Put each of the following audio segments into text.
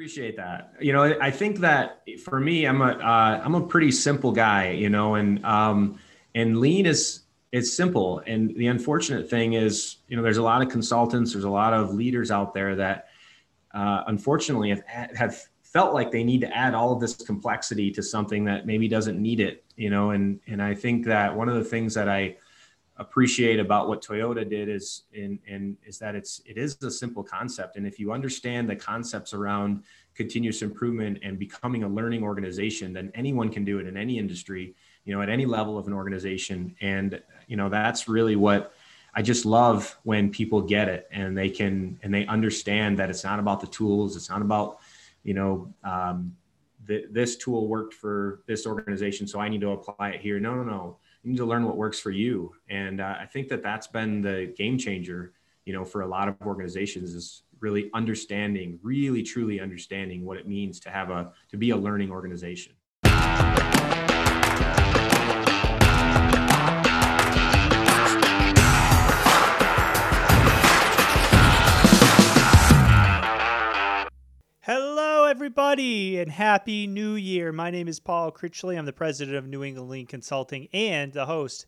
appreciate that. You know, I think that for me, I'm a am uh, a pretty simple guy. You know, and um, and lean is it's simple. And the unfortunate thing is, you know, there's a lot of consultants, there's a lot of leaders out there that uh, unfortunately have, have felt like they need to add all of this complexity to something that maybe doesn't need it. You know, and and I think that one of the things that I appreciate about what Toyota did is in and is that it's it is a simple concept. And if you understand the concepts around continuous improvement and becoming a learning organization then anyone can do it in any industry you know at any level of an organization. And you know that's really what I just love when people get it and they can and they understand that it's not about the tools. It's not about you know um, th- this tool worked for this organization so I need to apply it here. No no no you need to learn what works for you. And uh, I think that that's been the game changer, you know, for a lot of organizations is really understanding, really truly understanding what it means to have a to be a learning organization. Everybody, and Happy New Year. My name is Paul Critchley. I'm the president of New England Lean Consulting and the host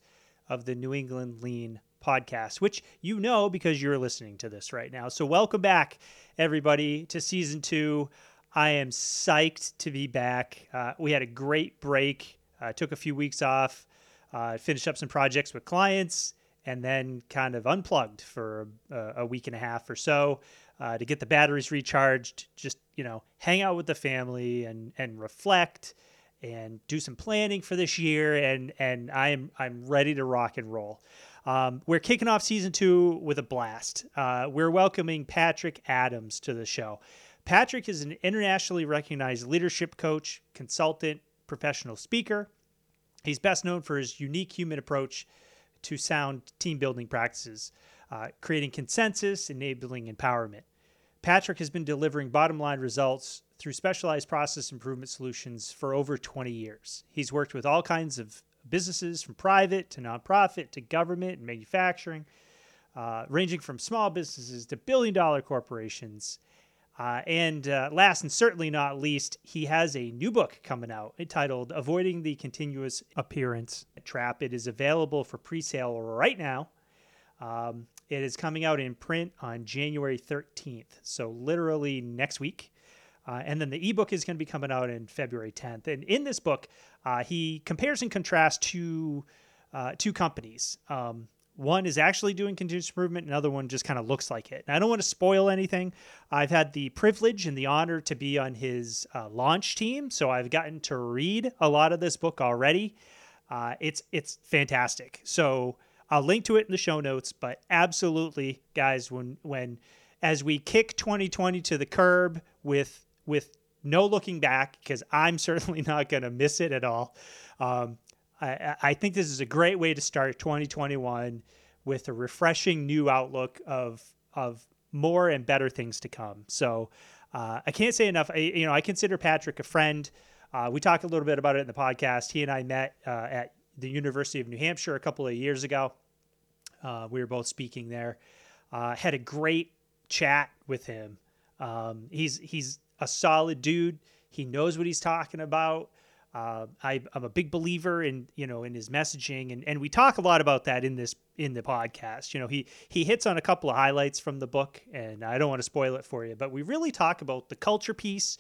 of the New England Lean podcast, which you know because you're listening to this right now. So, welcome back, everybody, to season two. I am psyched to be back. Uh, we had a great break, uh, took a few weeks off, uh, finished up some projects with clients, and then kind of unplugged for a, a week and a half or so uh, to get the batteries recharged, just you know, hang out with the family and and reflect and do some planning for this year. And and I'm I'm ready to rock and roll. Um, we're kicking off season two with a blast. Uh, we're welcoming Patrick Adams to the show. Patrick is an internationally recognized leadership coach, consultant, professional speaker. He's best known for his unique human approach to sound team building practices, uh, creating consensus, enabling empowerment. Patrick has been delivering bottom line results through specialized process improvement solutions for over 20 years. He's worked with all kinds of businesses, from private to nonprofit to government and manufacturing, uh, ranging from small businesses to billion dollar corporations. Uh, and uh, last and certainly not least, he has a new book coming out entitled Avoiding the Continuous Appearance Trap. It is available for pre sale right now. Um, it is coming out in print on January 13th, so literally next week. Uh, and then the ebook is going to be coming out in February 10th. And in this book, uh, he compares and contrasts two uh, two companies. Um, one is actually doing continuous improvement, another one just kind of looks like it. And I don't want to spoil anything. I've had the privilege and the honor to be on his uh, launch team, so I've gotten to read a lot of this book already. Uh, it's it's fantastic. So I'll link to it in the show notes, but absolutely, guys, when when as we kick 2020 to the curb with with no looking back, because I'm certainly not going to miss it at all. Um, I, I think this is a great way to start 2021 with a refreshing new outlook of of more and better things to come. So uh, I can't say enough. I, you know, I consider Patrick a friend. Uh, we talked a little bit about it in the podcast. He and I met uh, at the University of New Hampshire a couple of years ago. Uh, we were both speaking there. Uh, had a great chat with him. Um, he's he's a solid dude. He knows what he's talking about. Uh, I, am a big believer in you know in his messaging, and and we talk a lot about that in this in the podcast. You know, he he hits on a couple of highlights from the book, and I don't want to spoil it for you, but we really talk about the culture piece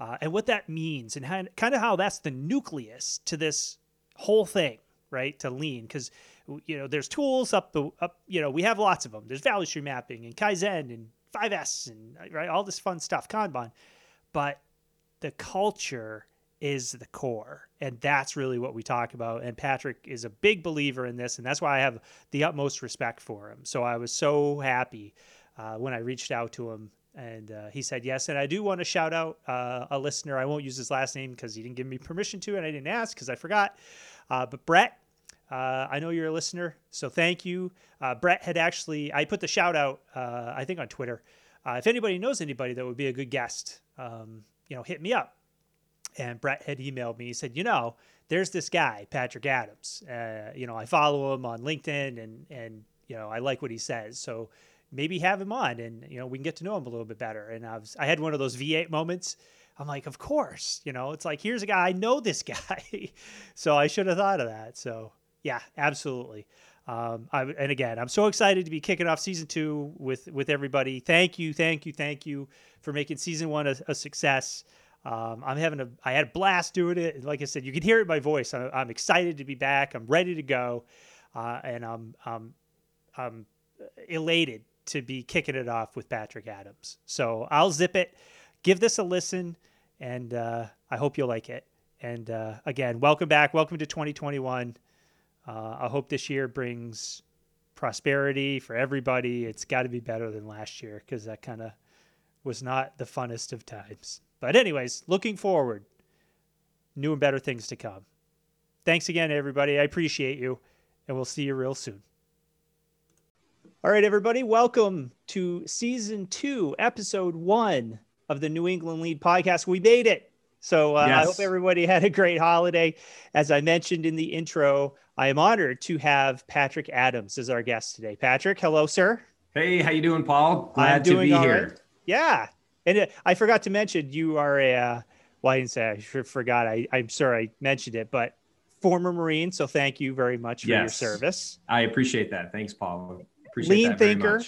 uh, and what that means, and how, kind of how that's the nucleus to this whole thing, right? To lean, because you know, there's tools up the up. You know, we have lots of them. There's value stream mapping and Kaizen and 5S and right all this fun stuff, Kanban, but the culture is the core, and that's really what we talk about. And Patrick is a big believer in this, and that's why I have the utmost respect for him. So I was so happy uh, when I reached out to him and uh, he said yes. And I do want to shout out uh, a listener. I won't use his last name because he didn't give me permission to, and I didn't ask because I forgot. Uh, but Brett uh, I know you're a listener, so thank you. Uh, Brett had actually, I put the shout out, uh, I think on Twitter. Uh, if anybody knows anybody that would be a good guest, um, you know, hit me up. And Brett had emailed me. He said, you know, there's this guy, Patrick Adams. Uh, you know, I follow him on LinkedIn and, and, you know, I like what he says. So maybe have him on and you know we can get to know him a little bit better. And I was I had one of those V8 moments. I'm like, of course, you know, it's like here's a guy I know this guy, so I should have thought of that. So yeah, absolutely. Um, I, and again, I'm so excited to be kicking off season two with with everybody. Thank you, thank you, thank you for making season one a, a success. Um, I'm having a I had a blast doing it. And like I said, you can hear it in my voice. I, I'm excited to be back. I'm ready to go, uh, and I'm, I'm I'm elated to be kicking it off with Patrick Adams. So I'll zip it. Give this a listen, and uh, I hope you'll like it. And uh, again, welcome back. Welcome to 2021. Uh, I hope this year brings prosperity for everybody. It's got to be better than last year because that kind of was not the funnest of times. But, anyways, looking forward, new and better things to come. Thanks again, everybody. I appreciate you, and we'll see you real soon. All right, everybody, welcome to season two, episode one of the New England Lean podcast. We made it. So uh, yes. I hope everybody had a great holiday. As I mentioned in the intro, I am honored to have Patrick Adams as our guest today. Patrick, hello, sir. Hey, how you doing, Paul? Glad to be here. Right. Yeah, and uh, I forgot to mention you are a. Uh, well, I didn't say I forgot. I, I'm sorry I mentioned it, but former Marine. So thank you very much for yes. your service. I appreciate that. Thanks, Paul. Appreciate Lean thinker.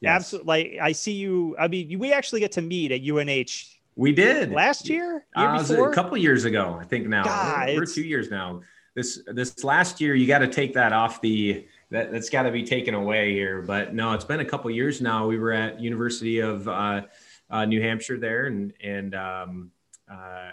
Yes. Absolutely. Like I see you. I mean, we actually get to meet at UNH we did last year. year uh, a couple years ago, I think. Now God, we're, we're two years now. This this last year, you got to take that off the that that's got to be taken away here. But no, it's been a couple years now. We were at University of uh, uh, New Hampshire there, and and um, uh,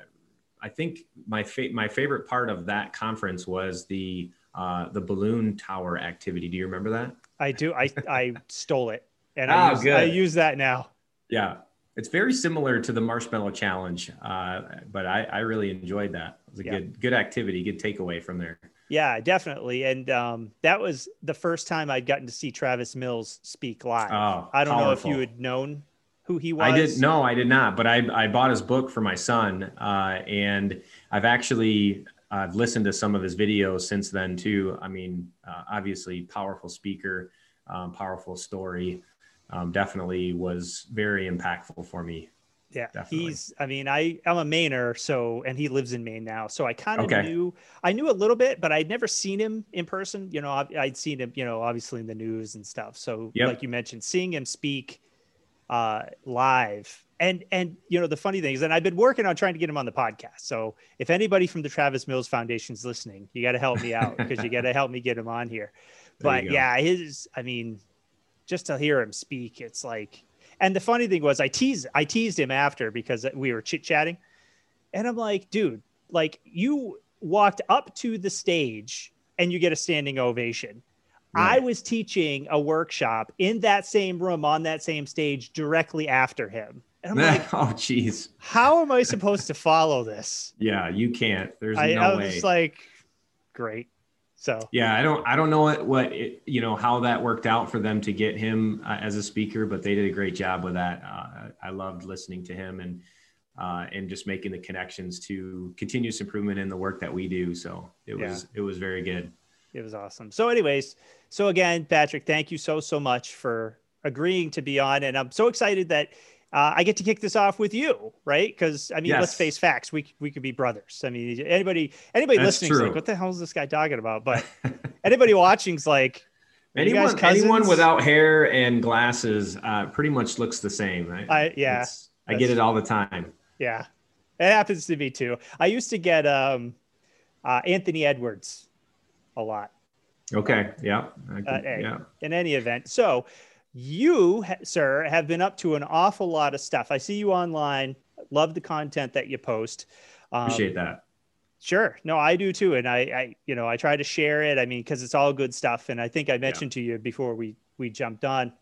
I think my fa- my favorite part of that conference was the uh, the balloon tower activity. Do you remember that? I do. I I stole it, and I, oh, use, I use that now. Yeah, it's very similar to the marshmallow challenge, uh, but I, I, really enjoyed that. It was a yeah. good good activity, good takeaway from there. Yeah, definitely. And um, that was the first time I'd gotten to see Travis Mills speak live. Oh, I don't powerful. know if you had known who he was. I did no, I did not. But I I bought his book for my son, uh, and I've actually I've listened to some of his videos since then too. I mean, uh, obviously, powerful speaker, um, powerful story um, definitely was very impactful for me. Yeah, definitely. he's. I mean, I I'm a Mainer, so and he lives in Maine now, so I kind of okay. knew. I knew a little bit, but I'd never seen him in person. You know, I, would seen him, you know, obviously in the news and stuff. So, yep. like you mentioned, seeing him speak uh, live, and and you know, the funny thing is, and I've been working on trying to get him on the podcast. So, if anybody from the Travis Mills Foundation's listening, you got to help me out because you got to help me get him on here. But yeah, his. I mean, just to hear him speak, it's like. And the funny thing was, I teased I teased him after because we were chit chatting, and I'm like, dude, like you walked up to the stage and you get a standing ovation. Right. I was teaching a workshop in that same room on that same stage directly after him. And I'm like, oh, geez. How am I supposed to follow this? Yeah, you can't. There's I, no I was way. like, great. So yeah, I don't I don't know what what it, you know how that worked out for them to get him uh, as a speaker, but they did a great job with that. Uh, I loved listening to him and uh, and just making the connections to continuous improvement in the work that we do. So it was yeah. it was very good. It was awesome. So, anyways, so again, Patrick, thank you so so much for agreeing to be on, and I'm so excited that uh, I get to kick this off with you, right? Because I mean, yes. let's face facts. We we could be brothers. I mean, anybody anybody listening is like, what the hell is this guy talking about? But anybody watching's like, anyone anyone without hair and glasses uh, pretty much looks the same. I, I yeah, I get it all the time. Yeah, it happens to me too. I used to get um, uh, Anthony Edwards a lot. Okay. Yeah. Can, uh, yeah. In any event, so you, sir, have been up to an awful lot of stuff. I see you online. Love the content that you post. Um, Appreciate that. Sure. No, I do too. And I, I, you know, I try to share it. I mean, because it's all good stuff. And I think I mentioned yeah. to you before we we jumped on.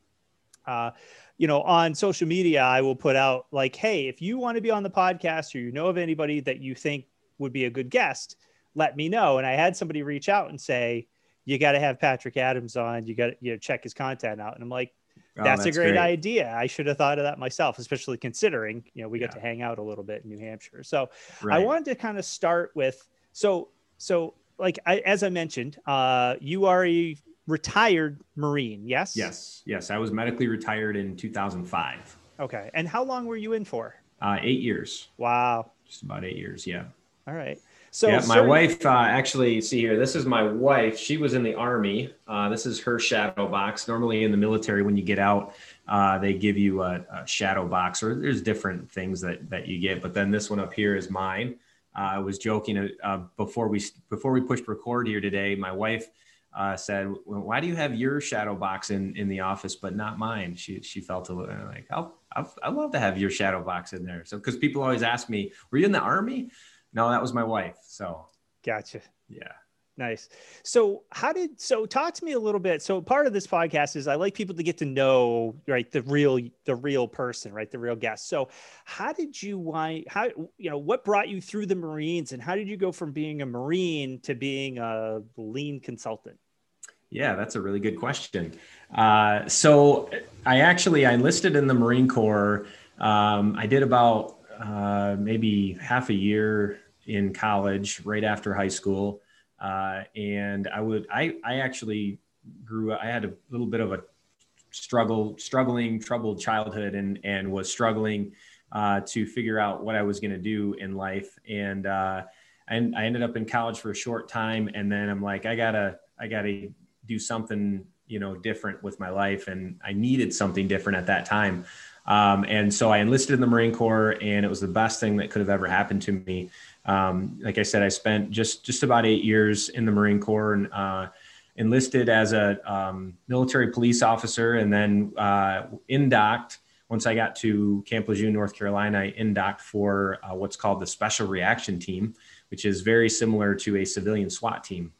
Uh, you know, on social media, I will put out like, hey, if you want to be on the podcast or you know of anybody that you think would be a good guest, let me know. And I had somebody reach out and say, you got to have Patrick Adams on. You got to you know check his content out. And I'm like, Oh, that's, that's, a great, great, idea. I should have thought of that myself, especially considering, you know, we yeah. get to hang out a little bit in New Hampshire. So right. I wanted to kind of start with, so, so like I, as I mentioned, uh, you are a retired Marine, yes? Yes, yes. I was medically retired in 2005. Okay. And how long were you in for? Uh, eight years. Wow. Just about eight years. Yeah. All right. So yeah, my wife uh, actually see here. This is my wife. She was in the army. Uh, this is her shadow box. Normally in the military, when you get out, uh, they give you a, a, shadow box, or there's different things that that you get. But then this one up here is mine. Uh, I was joking uh, before we before we pushed record here today. My wife uh, said, well, "Why do you have your shadow box in in the office, but not mine?" She she felt a little like, "I'll, I'll I love to have your shadow box in there." So because people always ask me, "Were you in the army?" No, that was my wife. So gotcha. Yeah. Nice. So how did so talk to me a little bit. So part of this podcast is I like people to get to know right the real the real person, right? The real guest. So how did you why how you know what brought you through the Marines and how did you go from being a Marine to being a lean consultant? Yeah, that's a really good question. Uh, so I actually I enlisted in the Marine Corps. Um, I did about uh, maybe half a year in college, right after high school, uh, and I would I I actually grew. Up I had a little bit of a struggle, struggling, troubled childhood, and and was struggling uh, to figure out what I was going to do in life, and uh, and I ended up in college for a short time, and then I'm like, I gotta I gotta do something you know different with my life, and I needed something different at that time. Um, and so I enlisted in the Marine Corps, and it was the best thing that could have ever happened to me. Um, like I said, I spent just just about eight years in the Marine Corps and uh, enlisted as a um, military police officer, and then uh, indocked. Once I got to Camp Lejeune, North Carolina, I indocked for uh, what's called the Special Reaction Team, which is very similar to a civilian SWAT team.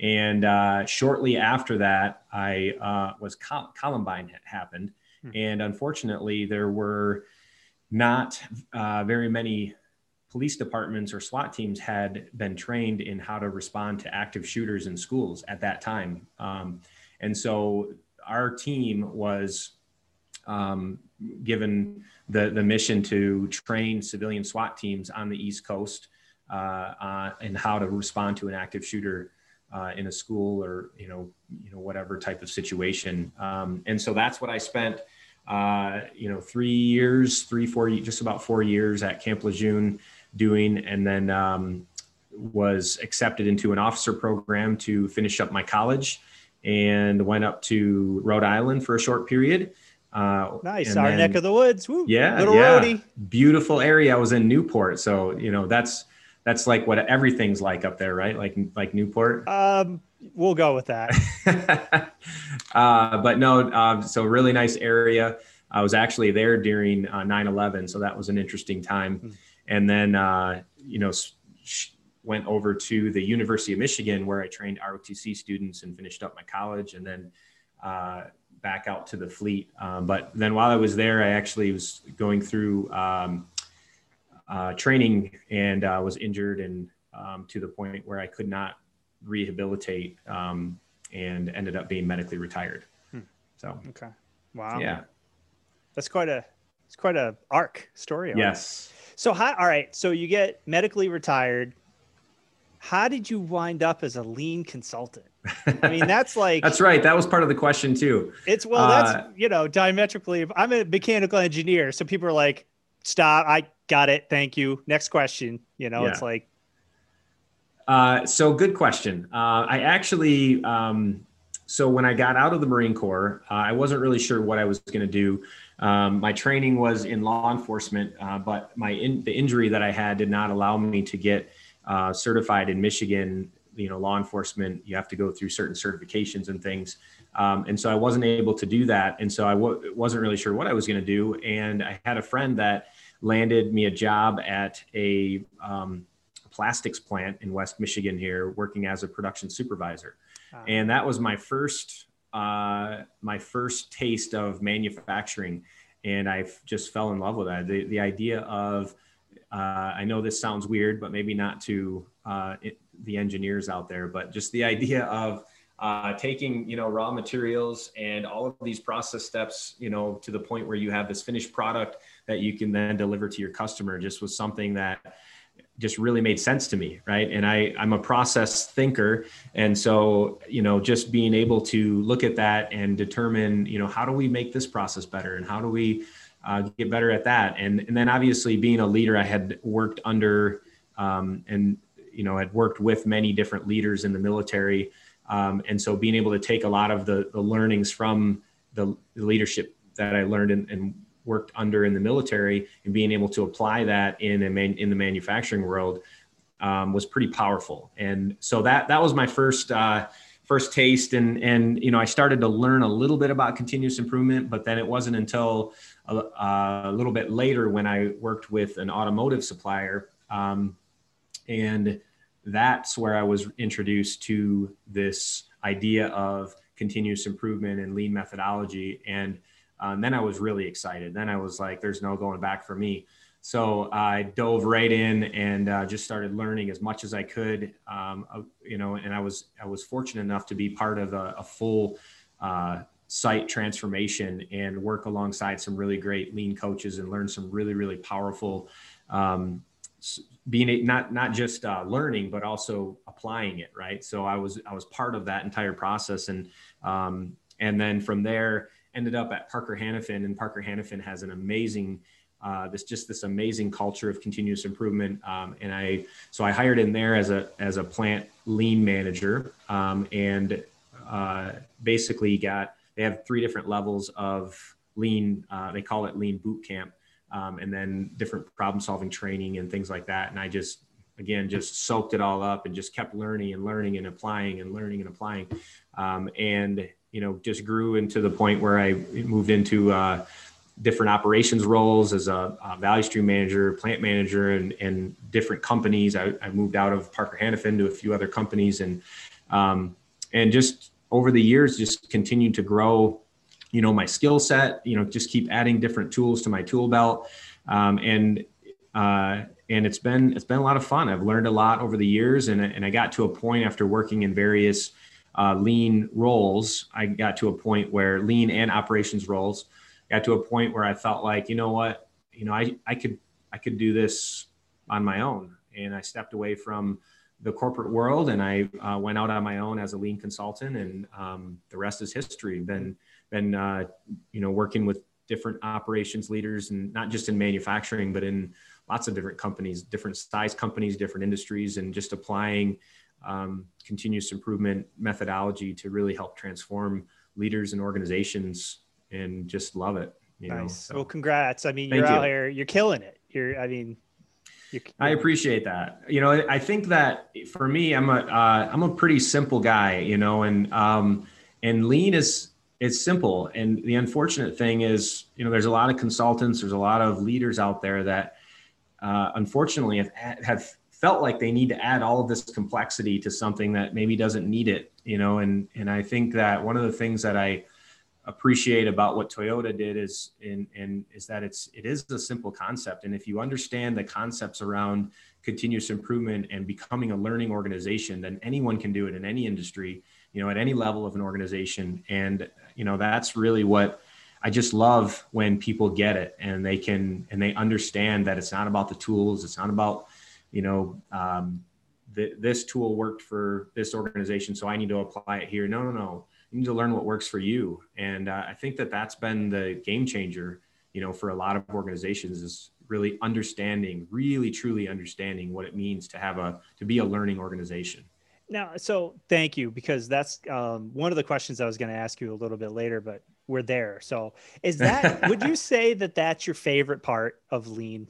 And uh, shortly after that, I uh, was Col- Columbine happened Hmm. And unfortunately, there were not uh, very many police departments or SWAT teams had been trained in how to respond to active shooters in schools at that time. Um, and so our team was um, given the, the mission to train civilian SWAT teams on the East Coast uh, uh, and how to respond to an active shooter uh, in a school or you know you know whatever type of situation. Um, and so that's what I spent uh, you know, three years, three, four, just about four years at Camp Lejeune doing, and then um, was accepted into an officer program to finish up my college and went up to Rhode Island for a short period. Uh, nice, our then, neck of the woods. Woo. Yeah, Little yeah. Rhody. Beautiful area. I was in Newport, so you know that's that's like what everything's like up there, right? Like like Newport. Um, we'll go with that. uh, but no, uh, so really nice area. I was actually there during uh, 9/11, so that was an interesting time. Mm-hmm. And then uh, you know sh- went over to the University of Michigan where I trained ROTC students and finished up my college, and then uh, back out to the fleet. Um, but then while I was there, I actually was going through um, uh, training and was injured and um, to the point where I could not rehabilitate um, and ended up being medically retired. Hmm. So okay, wow, yeah, that's quite a it's quite a arc story. Yes. So how? All right. So you get medically retired. How did you wind up as a lean consultant? I mean, that's like that's right. That was part of the question too. It's well, that's uh, you know diametrically. I'm a mechanical engineer, so people are like, "Stop! I got it. Thank you. Next question." You know, yeah. it's like uh, so good question. Uh, I actually, um, so when I got out of the Marine Corps, uh, I wasn't really sure what I was going to do. Um, my training was in law enforcement, uh, but my in, the injury that I had did not allow me to get uh, certified in Michigan. You know, law enforcement, you have to go through certain certifications and things. Um, and so I wasn't able to do that. And so I w- wasn't really sure what I was going to do. And I had a friend that landed me a job at a, um, plastics plant in West Michigan here, working as a production supervisor. Uh-huh. And that was my first uh, my first taste of manufacturing, and I just fell in love with that. The the idea of uh, I know this sounds weird, but maybe not to uh, it, the engineers out there, but just the idea of uh, taking you know raw materials and all of these process steps you know to the point where you have this finished product that you can then deliver to your customer just was something that just really made sense to me right? And i i'm a process thinker. And so you know just being able to look at that and determine you know how do we make this process better and how do we uh, get better at that? And and then obviously being a leader i had worked under um, and you know had worked with many different leaders in the military. Um, and so being able to take a lot of the the learnings from the, the leadership that i learned in worked under in the military and being able to apply that in a man, in the manufacturing world um, was pretty powerful. And so that that was my first uh, first taste. And and you know I started to learn a little bit about continuous improvement, but then it wasn't until a, a little bit later when I worked with an automotive supplier, um, and that's where I was introduced to this idea of continuous improvement and lean methodology and um, then I was really excited. Then I was like, there's no going back for me. So I dove right in and uh, just started learning as much as I could. Um, uh, you know, and I was I was fortunate enough to be part of a, a full uh, site transformation and work alongside some really great lean coaches and learn some really really powerful um, being not not just uh, learning but also applying it right so i was i was part of that entire process and um, and then from there ended up at Parker Hannifin, and Parker Hannifin has an amazing uh, this just this amazing culture of continuous improvement. Um, and I so I hired in there as a as a plant lean manager, um, and uh, basically got they have three different levels of lean. Uh, they call it lean boot camp, um, and then different problem solving training and things like that. And I just again just soaked it all up and just kept learning and learning and applying and learning and applying. Um, and you know, just grew into the point where I moved into uh, different operations roles as a, a, value stream manager, plant manager, and, and different companies. I, I, moved out of Parker Hannifin to a few other companies, and um, and just over the years, just continued to grow. You know, my skill set. You know, just keep adding different tools to my tool belt, um, and uh, and it's been it's been a lot of fun. I've learned a lot over the years, and and I got to a point after working in various uh, lean roles, I got to a point where lean and operations roles got to a point where I felt like, you know what, you know, I, I could, I could do this on my own. And I stepped away from the corporate world and I uh, went out on my own as a lean consultant and um, the rest is history. Been, been, uh, you know, working with different operations leaders and not just in manufacturing, but in lots of different companies, different size companies, different industries, and just applying um, continuous improvement methodology to really help transform leaders and organizations and just love it. You nice. Know, so. Well, congrats. I mean, you're out here, you're killing it. You're, I mean, you're, I appreciate that. You know, I think that for me, I'm a, uh, a pretty simple guy, you know, and, um, and lean is, it's simple. And the unfortunate thing is, you know, there's a lot of consultants, there's a lot of leaders out there that, uh, unfortunately have, have felt like they need to add all of this complexity to something that maybe doesn't need it you know? And and i think that one of the things that i appreciate about what toyota did is in and is that it's it is a simple concept. And if you understand the concepts around continuous improvement and becoming a learning organization then anyone can do it in any industry you know at any level of an organization. And you know that's really what I just love when people get it and they can and they understand that it's not about the tools, it's not about you know, um, th- this tool worked for this organization, so I need to apply it here. No, no, no. You need to learn what works for you. And uh, I think that that's been the game changer, you know, for a lot of organizations is really understanding, really truly understanding what it means to have a to be a learning organization. Now, so thank you because that's um, one of the questions I was going to ask you a little bit later, but we're there. So, is that would you say that that's your favorite part of lean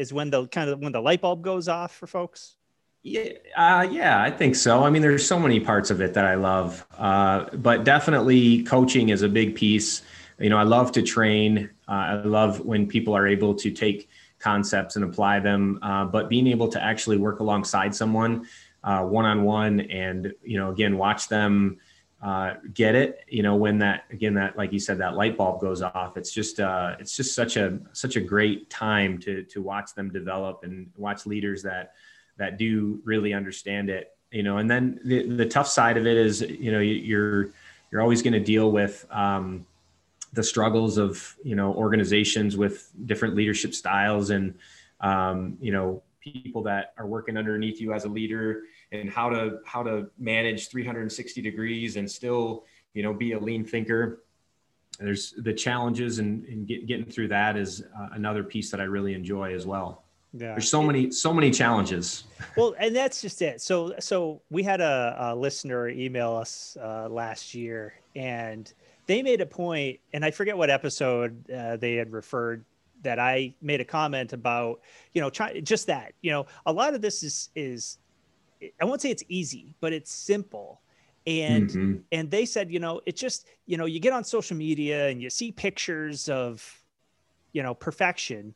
is when the kind of when the light bulb goes off for folks? Yeah, uh, yeah, I think so. I mean, there's so many parts of it that I love, uh, but definitely coaching is a big piece. You know, I love to train. Uh, I love when people are able to take concepts and apply them, uh, but being able to actually work alongside someone one on one, and you know, again, watch them uh, get it you know when that again that like you said that light bulb goes off it's just uh, it's just such a such a great time to to watch them develop and watch leaders that that do really understand it you know and then the, the tough side of it is you know you're you're always going to deal with um, the struggles of you know organizations with different leadership styles and um, you know people that are working underneath you as a leader and how to how to manage 360 degrees and still you know be a lean thinker. There's the challenges and, and get, getting through that is uh, another piece that i really enjoy as well. Yeah. There's so many so many challenges. Well and that's just it. So so we had a, a listener email us uh, last year and they made a point and i forget what episode uh, they had referred that i made a comment about you know try just that you know a lot of this is is i won't say it's easy but it's simple and mm-hmm. and they said you know it's just you know you get on social media and you see pictures of you know perfection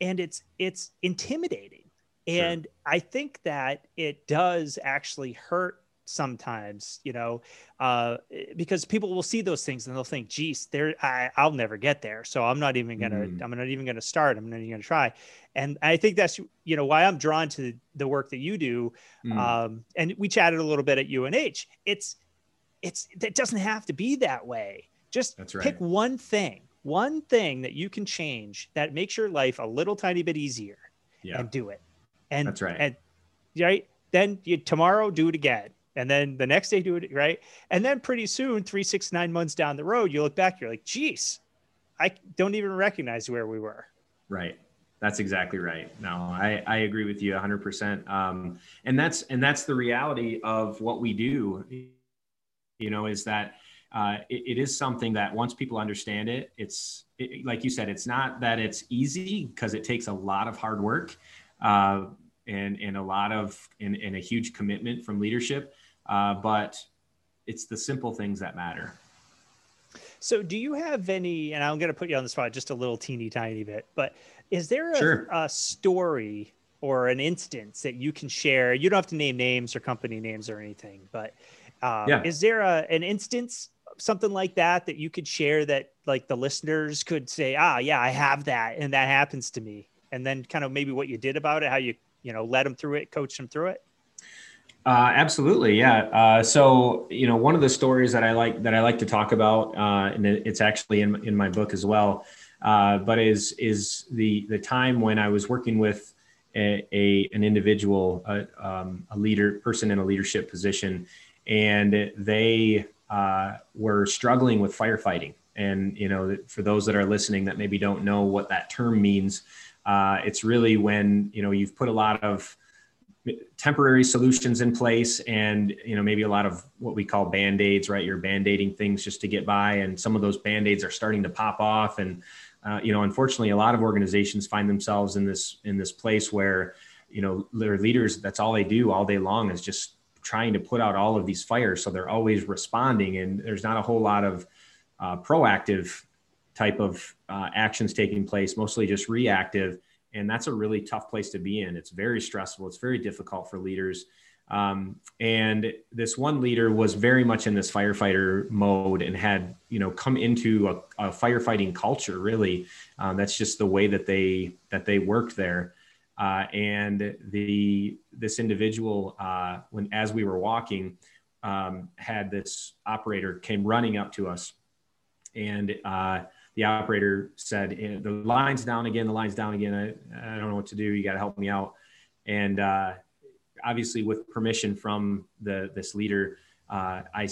and it's it's intimidating and sure. i think that it does actually hurt sometimes you know uh, because people will see those things and they'll think geez there I, will never get there so i'm not even gonna mm. i'm not even gonna start i'm not even gonna try and i think that's you know why i'm drawn to the work that you do mm. um, and we chatted a little bit at unh it's it's it doesn't have to be that way just right. pick one thing one thing that you can change that makes your life a little tiny bit easier yeah. and do it. And that's right. And right. Then you tomorrow do it again. And then the next day do it right. And then pretty soon, three, six, nine months down the road, you look back, you're like, geez, I don't even recognize where we were. Right. That's exactly right. No, I, I agree with you 100%. Um, and that's and that's the reality of what we do. You know, is that uh, it, it is something that once people understand it, it's it, like you said, it's not that it's easy because it takes a lot of hard work uh, and and a lot of and, and, a huge commitment from leadership, uh, but it's the simple things that matter. So, do you have any? And I'm going to put you on the spot just a little teeny tiny bit, but is there a, sure. a story or an instance that you can share? You don't have to name names or company names or anything, but uh, yeah. is there a, an instance something like that that you could share that like the listeners could say, ah, yeah, I have that, and that happens to me, and then kind of maybe what you did about it, how you you know led them through it, coached them through it. Uh, absolutely, yeah. Uh, so you know, one of the stories that I like that I like to talk about, uh, and it's actually in in my book as well, uh, but is is the the time when I was working with a, a an individual, a, um, a leader person in a leadership position, and they uh, were struggling with firefighting. And you know, for those that are listening that maybe don't know what that term means, uh, it's really when you know you've put a lot of temporary solutions in place and you know maybe a lot of what we call band-aids right you're band-aiding things just to get by and some of those band-aids are starting to pop off and uh, you know unfortunately a lot of organizations find themselves in this in this place where you know their leaders that's all they do all day long is just trying to put out all of these fires. So they're always responding, and there's not a whole lot of uh, proactive type of uh, actions taking place, mostly just reactive. And that's a really tough place to be in. It's very stressful. It's very difficult for leaders. Um, and this one leader was very much in this firefighter mode and had, you know, come into a, a firefighting culture. Really, um, that's just the way that they that they worked there. Uh, and the this individual, uh, when as we were walking, um, had this operator came running up to us, and uh, the operator said, eh, "The line's down again. The line's down again. I, I don't know what to do. You got to help me out." And uh, obviously, with permission from the this leader, uh, I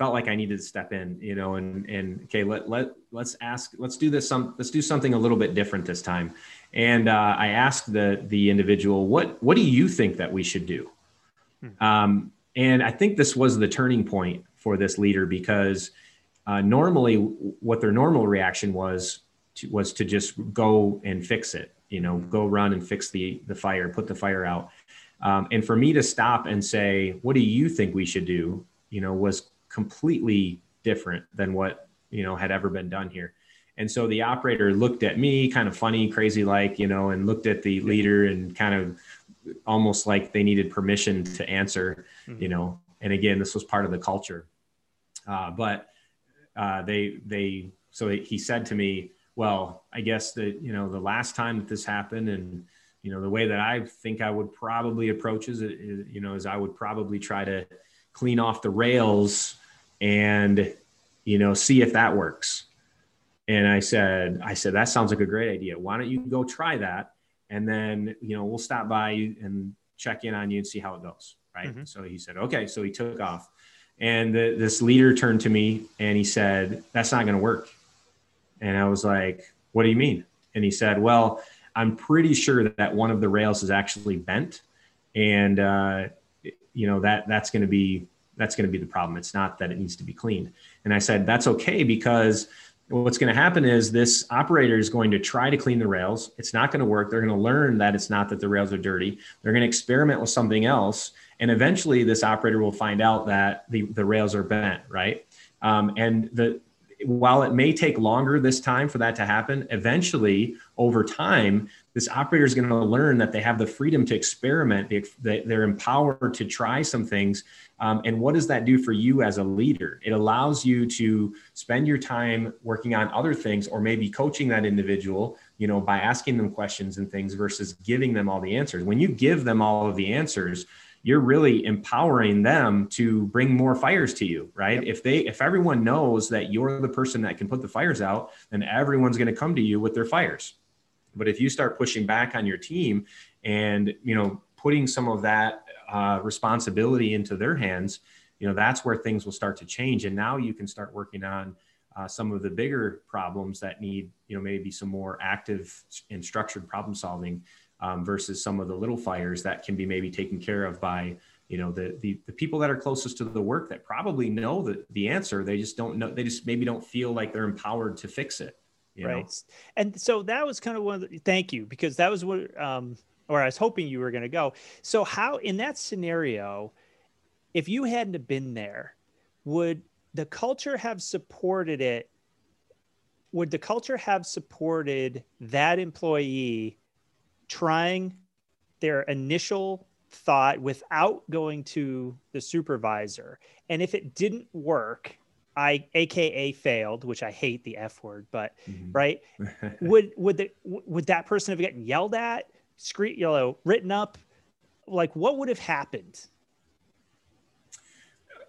felt like I needed to step in, you know, and and okay, let let let's ask, let's do this some, let's do something a little bit different this time. And uh, I asked the the individual, what what do you think that we should do? Hmm. Um, and I think this was the turning point for this leader because uh, normally, what their normal reaction was to, was to just go and fix it, you know, go run and fix the the fire, put the fire out. Um, and for me to stop and say, "What do you think we should do?" you know, was completely different than what you know had ever been done here and so the operator looked at me kind of funny crazy like you know and looked at the leader and kind of almost like they needed permission to answer mm-hmm. you know and again this was part of the culture uh, but uh, they they so he said to me well i guess that you know the last time that this happened and you know the way that i think i would probably approach is, is you know is i would probably try to clean off the rails and you know see if that works. And i said i said that sounds like a great idea. Why don't you go try that? And then you know we'll stop by and check in on you and see how it goes. Right? Mm-hmm. so he said okay. So he took off and the, this leader turned to me and he said that's not going to work and i was like what do you mean and he said well i'm pretty sure that one of the rails is actually bent and uh, you know that that's going to be that's going to be the problem it's not that it needs to be cleaned and i said that's okay because what's going to happen is this operator is going to try to clean the rails. It's not going to work. They're going to learn that it's not that the rails are dirty. They're going to experiment with something else. And eventually, this operator will find out that the, the rails are bent, right? Um, and the while it may take longer this time for that to happen, eventually, over time, this operator is going to learn that they have the freedom to experiment. They, they're empowered to try some things. Um, and what does that do for you as a leader? It allows you to spend your time working on other things or maybe coaching that individual, you know, by asking them questions and things versus giving them all the answers. When you give them all of the answers, you're really empowering them to bring more fires to you right? If they if everyone knows that you're the person that can put the fires out then everyone's going to come to you with their fires. But if you start pushing back on your team and you know putting some of that uh, responsibility into their hands, you know that's where things will start to change. And now you can start working on uh, some of the bigger problems that need you know maybe some more active and structured problem solving um, versus some of the little fires that can be maybe taken care of by you know the, the the people that are closest to the work that probably know the, the answer. They just don't know they just maybe don't feel like they're empowered to fix it right know? and so that was kind of one of the thank you because that was what um or i was hoping you were going to go. So how in that scenario if you hadn't have been there would the culture have supported it? Would the culture have supported that employee trying their initial thought without going to the supervisor and if it didn't work I AKA failed, which I hate the F word, but mm-hmm. right. would would the would that person have gotten yelled at, scream, you know, written up? Like what would have happened?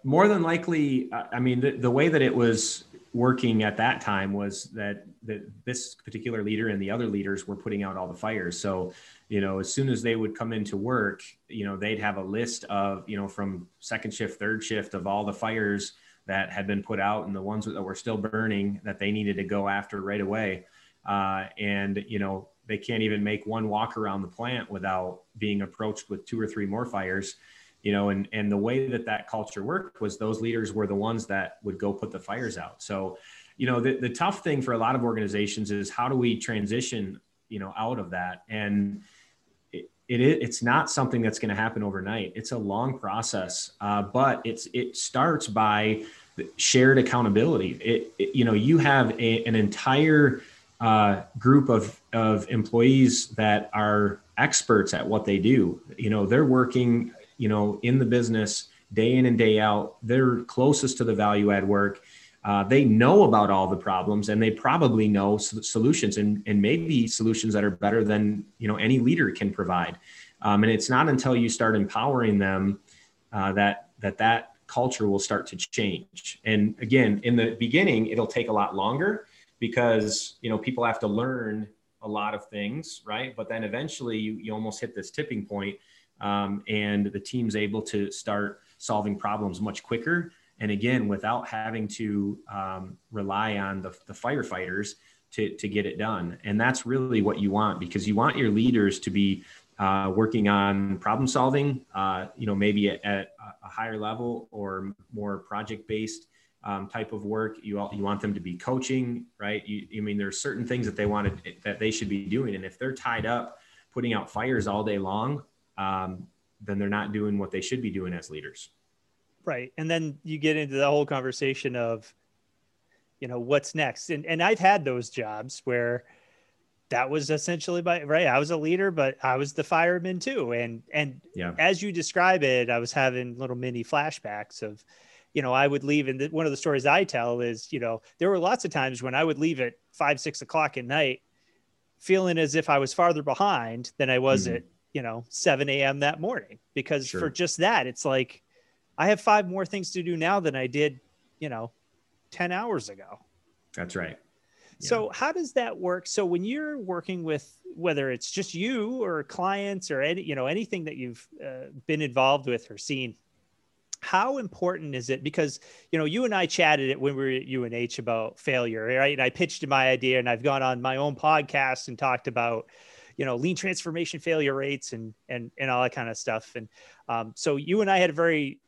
More than likely, I mean, the, the way that it was working at that time was that, that this particular leader and the other leaders were putting out all the fires. So, you know, as soon as they would come into work, you know, they'd have a list of, you know, from second shift, third shift of all the fires that had been put out and the ones that were still burning that they needed to go after right away. Uh, and, you know, they can't even make one walk around the plant without being approached with two or three more fires you know and and the way that that culture worked was those leaders were the ones that would go put the fires out so you know the, the tough thing for a lot of organizations is how do we transition you know out of that and it, it it's not something that's going to happen overnight it's a long process uh, but it's it starts by shared accountability. It, it, you know, you have a, an entire uh, group of, of employees that are experts at what they do. You know, they're working, you know, in the business day in and day out. They're closest to the value add work. Uh, they know about all the problems and they probably know solutions and, and maybe solutions that are better than you know any leader can provide um, and it's not until you start empowering them uh, that that that culture will start to change. And again, in the beginning, it'll take a lot longer because you know people have to learn a lot of things, right? But then eventually, you you almost hit this tipping point, um, and the team's able to start solving problems much quicker. And again, without having to um, rely on the, the firefighters to, to get it done. And that's really what you want because you want your leaders to be uh, working on problem solving, uh, you know, maybe at, at, a higher level or more project based um, type of work. You you want them to be coaching, right? You, you mean there's certain things that they wanted that they should be doing, and if they're tied up putting out fires all day long, um, then they're not doing what they should be doing as leaders. Right, and then you get into the whole conversation of, you know, what's next, and and I've had those jobs where that was essentially my right. I was a leader, but I was the fireman too. And and yeah. as you describe it, I was having little mini flashbacks of, you know, I would leave. And one of the stories I tell is, you know, there were lots of times when I would leave at five, six o'clock at night, feeling as if I was farther behind than I was mm-hmm. at, you know, 7 a.m. that morning. Because sure. for just that, it's like I have five more things to do now than I did, you know, 10 hours ago. That's right. So how does that work? So when you're working with whether it's just you or clients or any you know anything that you've uh, been involved with or seen, how important is it? Because you know you and I chatted it when we were at UNH about failure, right? And I pitched my idea, and I've gone on my own podcast and talked about you know lean transformation failure rates and and and all that kind of stuff. And um, so you and I had a very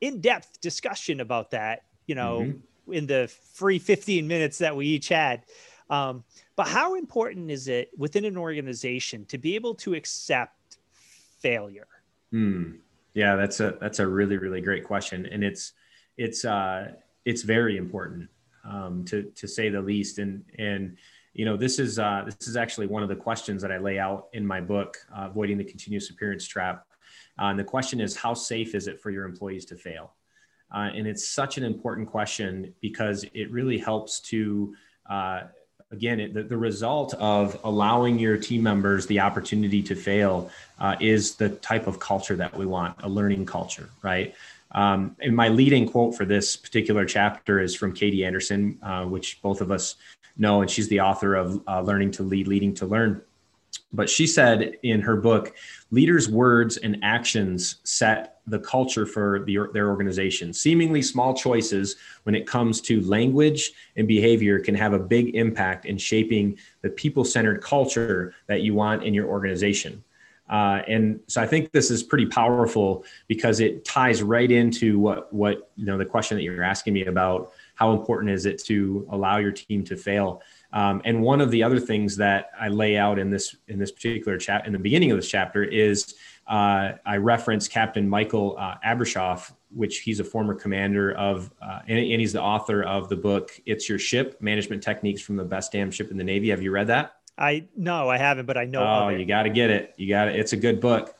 in-depth discussion about that. You know. Mm-hmm in the free 15 minutes that we each had. Um, but how important is it within an organization to be able to accept failure? Hmm. Yeah, that's a that's a really really great question, and it's it's uh, it's very important um, to to say the least. And and you know this is uh, this is actually one of the questions that I lay out in my book, uh, avoiding the continuous appearance trap. Uh, and the question is, how safe is it for your employees to fail? Uh, and it's such an important question because it really helps to, uh, again, it, the, the, result of allowing your team members the opportunity to fail uh, is the type of culture that we want a learning culture, right? Um, and my leading quote for this particular chapter is from Katie Anderson, uh, which both of us know, and she's the author of uh, Learning to Lead, Leading to Learn. But she said in her book, leaders' words and actions set the culture for the, their organization. Seemingly small choices when it comes to language and behavior can have a big impact in shaping the people centered culture that you want in your organization. Uh, and so I think this is pretty powerful because it ties right into what what you know the question that you're asking me about how important is it to allow your team to fail um, and one of the other things that I lay out in this in this particular chat in the beginning of this chapter is uh, I reference Captain Michael uh, Abrashoff, which he's a former commander of, uh, and, and, he's the author of the book "It's Your Ship: Management Techniques from the Best Damn Ship in the Navy." Have you read that? I no, I haven't, but I know. Oh, you got to get it. You got it. It's a good book.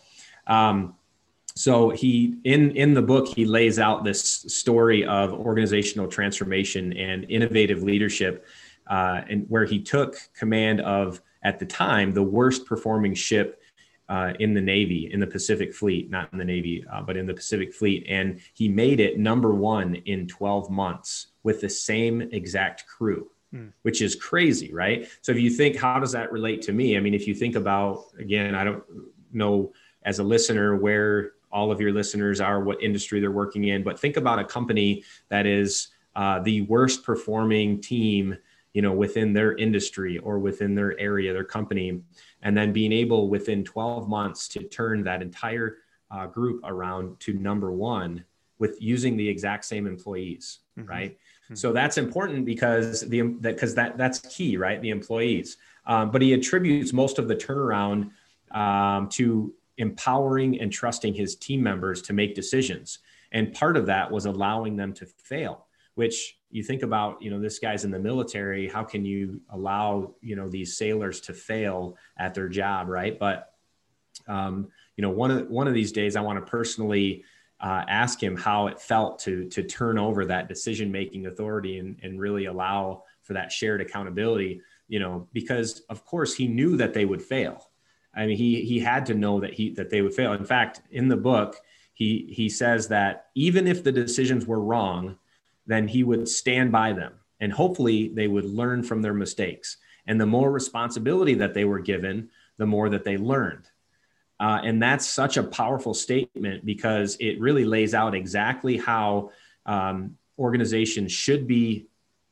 Um, so he in in the book he lays out this story of organizational transformation and innovative leadership uh, and where he took command of at the time the worst performing ship uh, in the Navy, in the Pacific Fleet, not in the Navy, uh, but in the Pacific Fleet. And he made it number one in 12 months with the same exact crew, mm. which is crazy, right? So if you think, how does that relate to me? I mean, if you think about, again, I don't know as a listener where all of your listeners are, what industry they're working in, but think about a company that is uh, the worst performing team you know within their industry or within their area their company and then being able within 12 months to turn that entire uh, group around to number one with using the exact same employees mm-hmm. right mm-hmm. so that's important because the because that, that that's key right? The employees. Um, but he attributes most of the turnaround um, to empowering and trusting his team members to make decisions. And part of that was allowing them to fail which you think about you know this guy's in the military. How can you allow you know these sailors to fail at their job right? But um, you know one of one of these days i want to personally uh, ask him how it felt to to turn over that decision making authority and, and really allow for that shared accountability you know because of course he knew that they would fail i mean he he had to know that he that they would fail in fact in the book he he says that even if the decisions were wrong then he would stand by them and hopefully they would learn from their mistakes. And the more responsibility that they were given, the more that they learned. Uh, and that's such a powerful statement because it really lays out exactly how um, organizations should be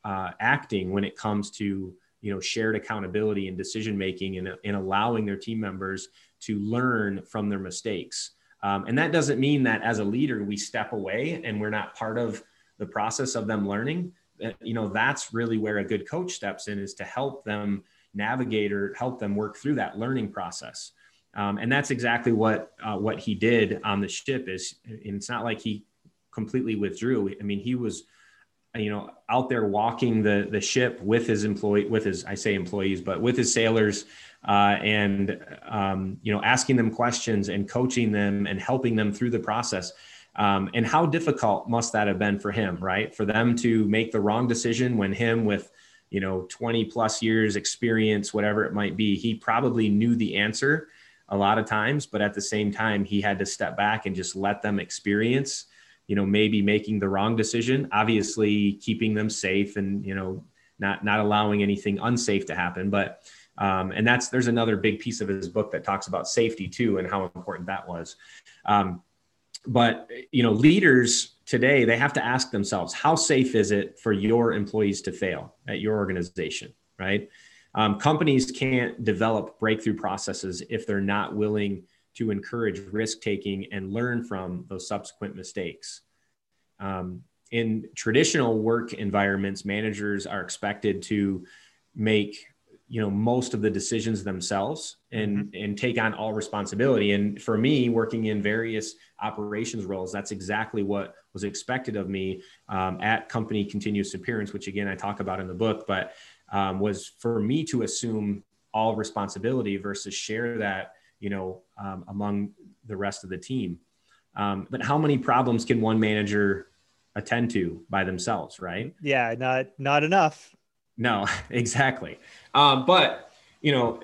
uh, acting when it comes to you know shared accountability and decision making and, and allowing their team members to learn from their mistakes. Um, and that doesn't mean that as a leader we step away and we're not part of the process of them learning you know that's really where a good coach steps in is to help them navigate or help them work through that learning process um, and that's exactly what uh, what he did on the ship is and it's not like he completely withdrew. I mean he was you know out there walking the the ship with his employee with his i say employees but with his sailors uh, and um, you know asking them questions and coaching them and helping them through the process. Um, and how difficult must that have been for him, right? For them to make the wrong decision when him with, you know, 20 plus years experience, whatever it might be, he probably knew the answer a lot of times, but at the same time, he had to step back and just let them experience, you know, maybe making the wrong decision, obviously keeping them safe and, you know, not not allowing anything unsafe to happen. But um, and that's there's another big piece of his book that talks about safety too and how important that was. Um, but you know, leaders today they have to ask themselves, how safe is it for your employees to fail at your organization, right? Um, companies can't develop breakthrough processes if they're not willing to encourage risk taking and learn from those subsequent mistakes. Um, in traditional work environments, managers are expected to make you know most of the decisions themselves and mm-hmm. and take on all responsibility and for me working in various operations roles that's exactly what was expected of me um, at company continuous appearance which again i talk about in the book but um, was for me to assume all responsibility versus share that you know um, among the rest of the team. Um, but how many problems can one manager attend to by themselves right? Yeah not not enough. No, exactly. Um, but you know,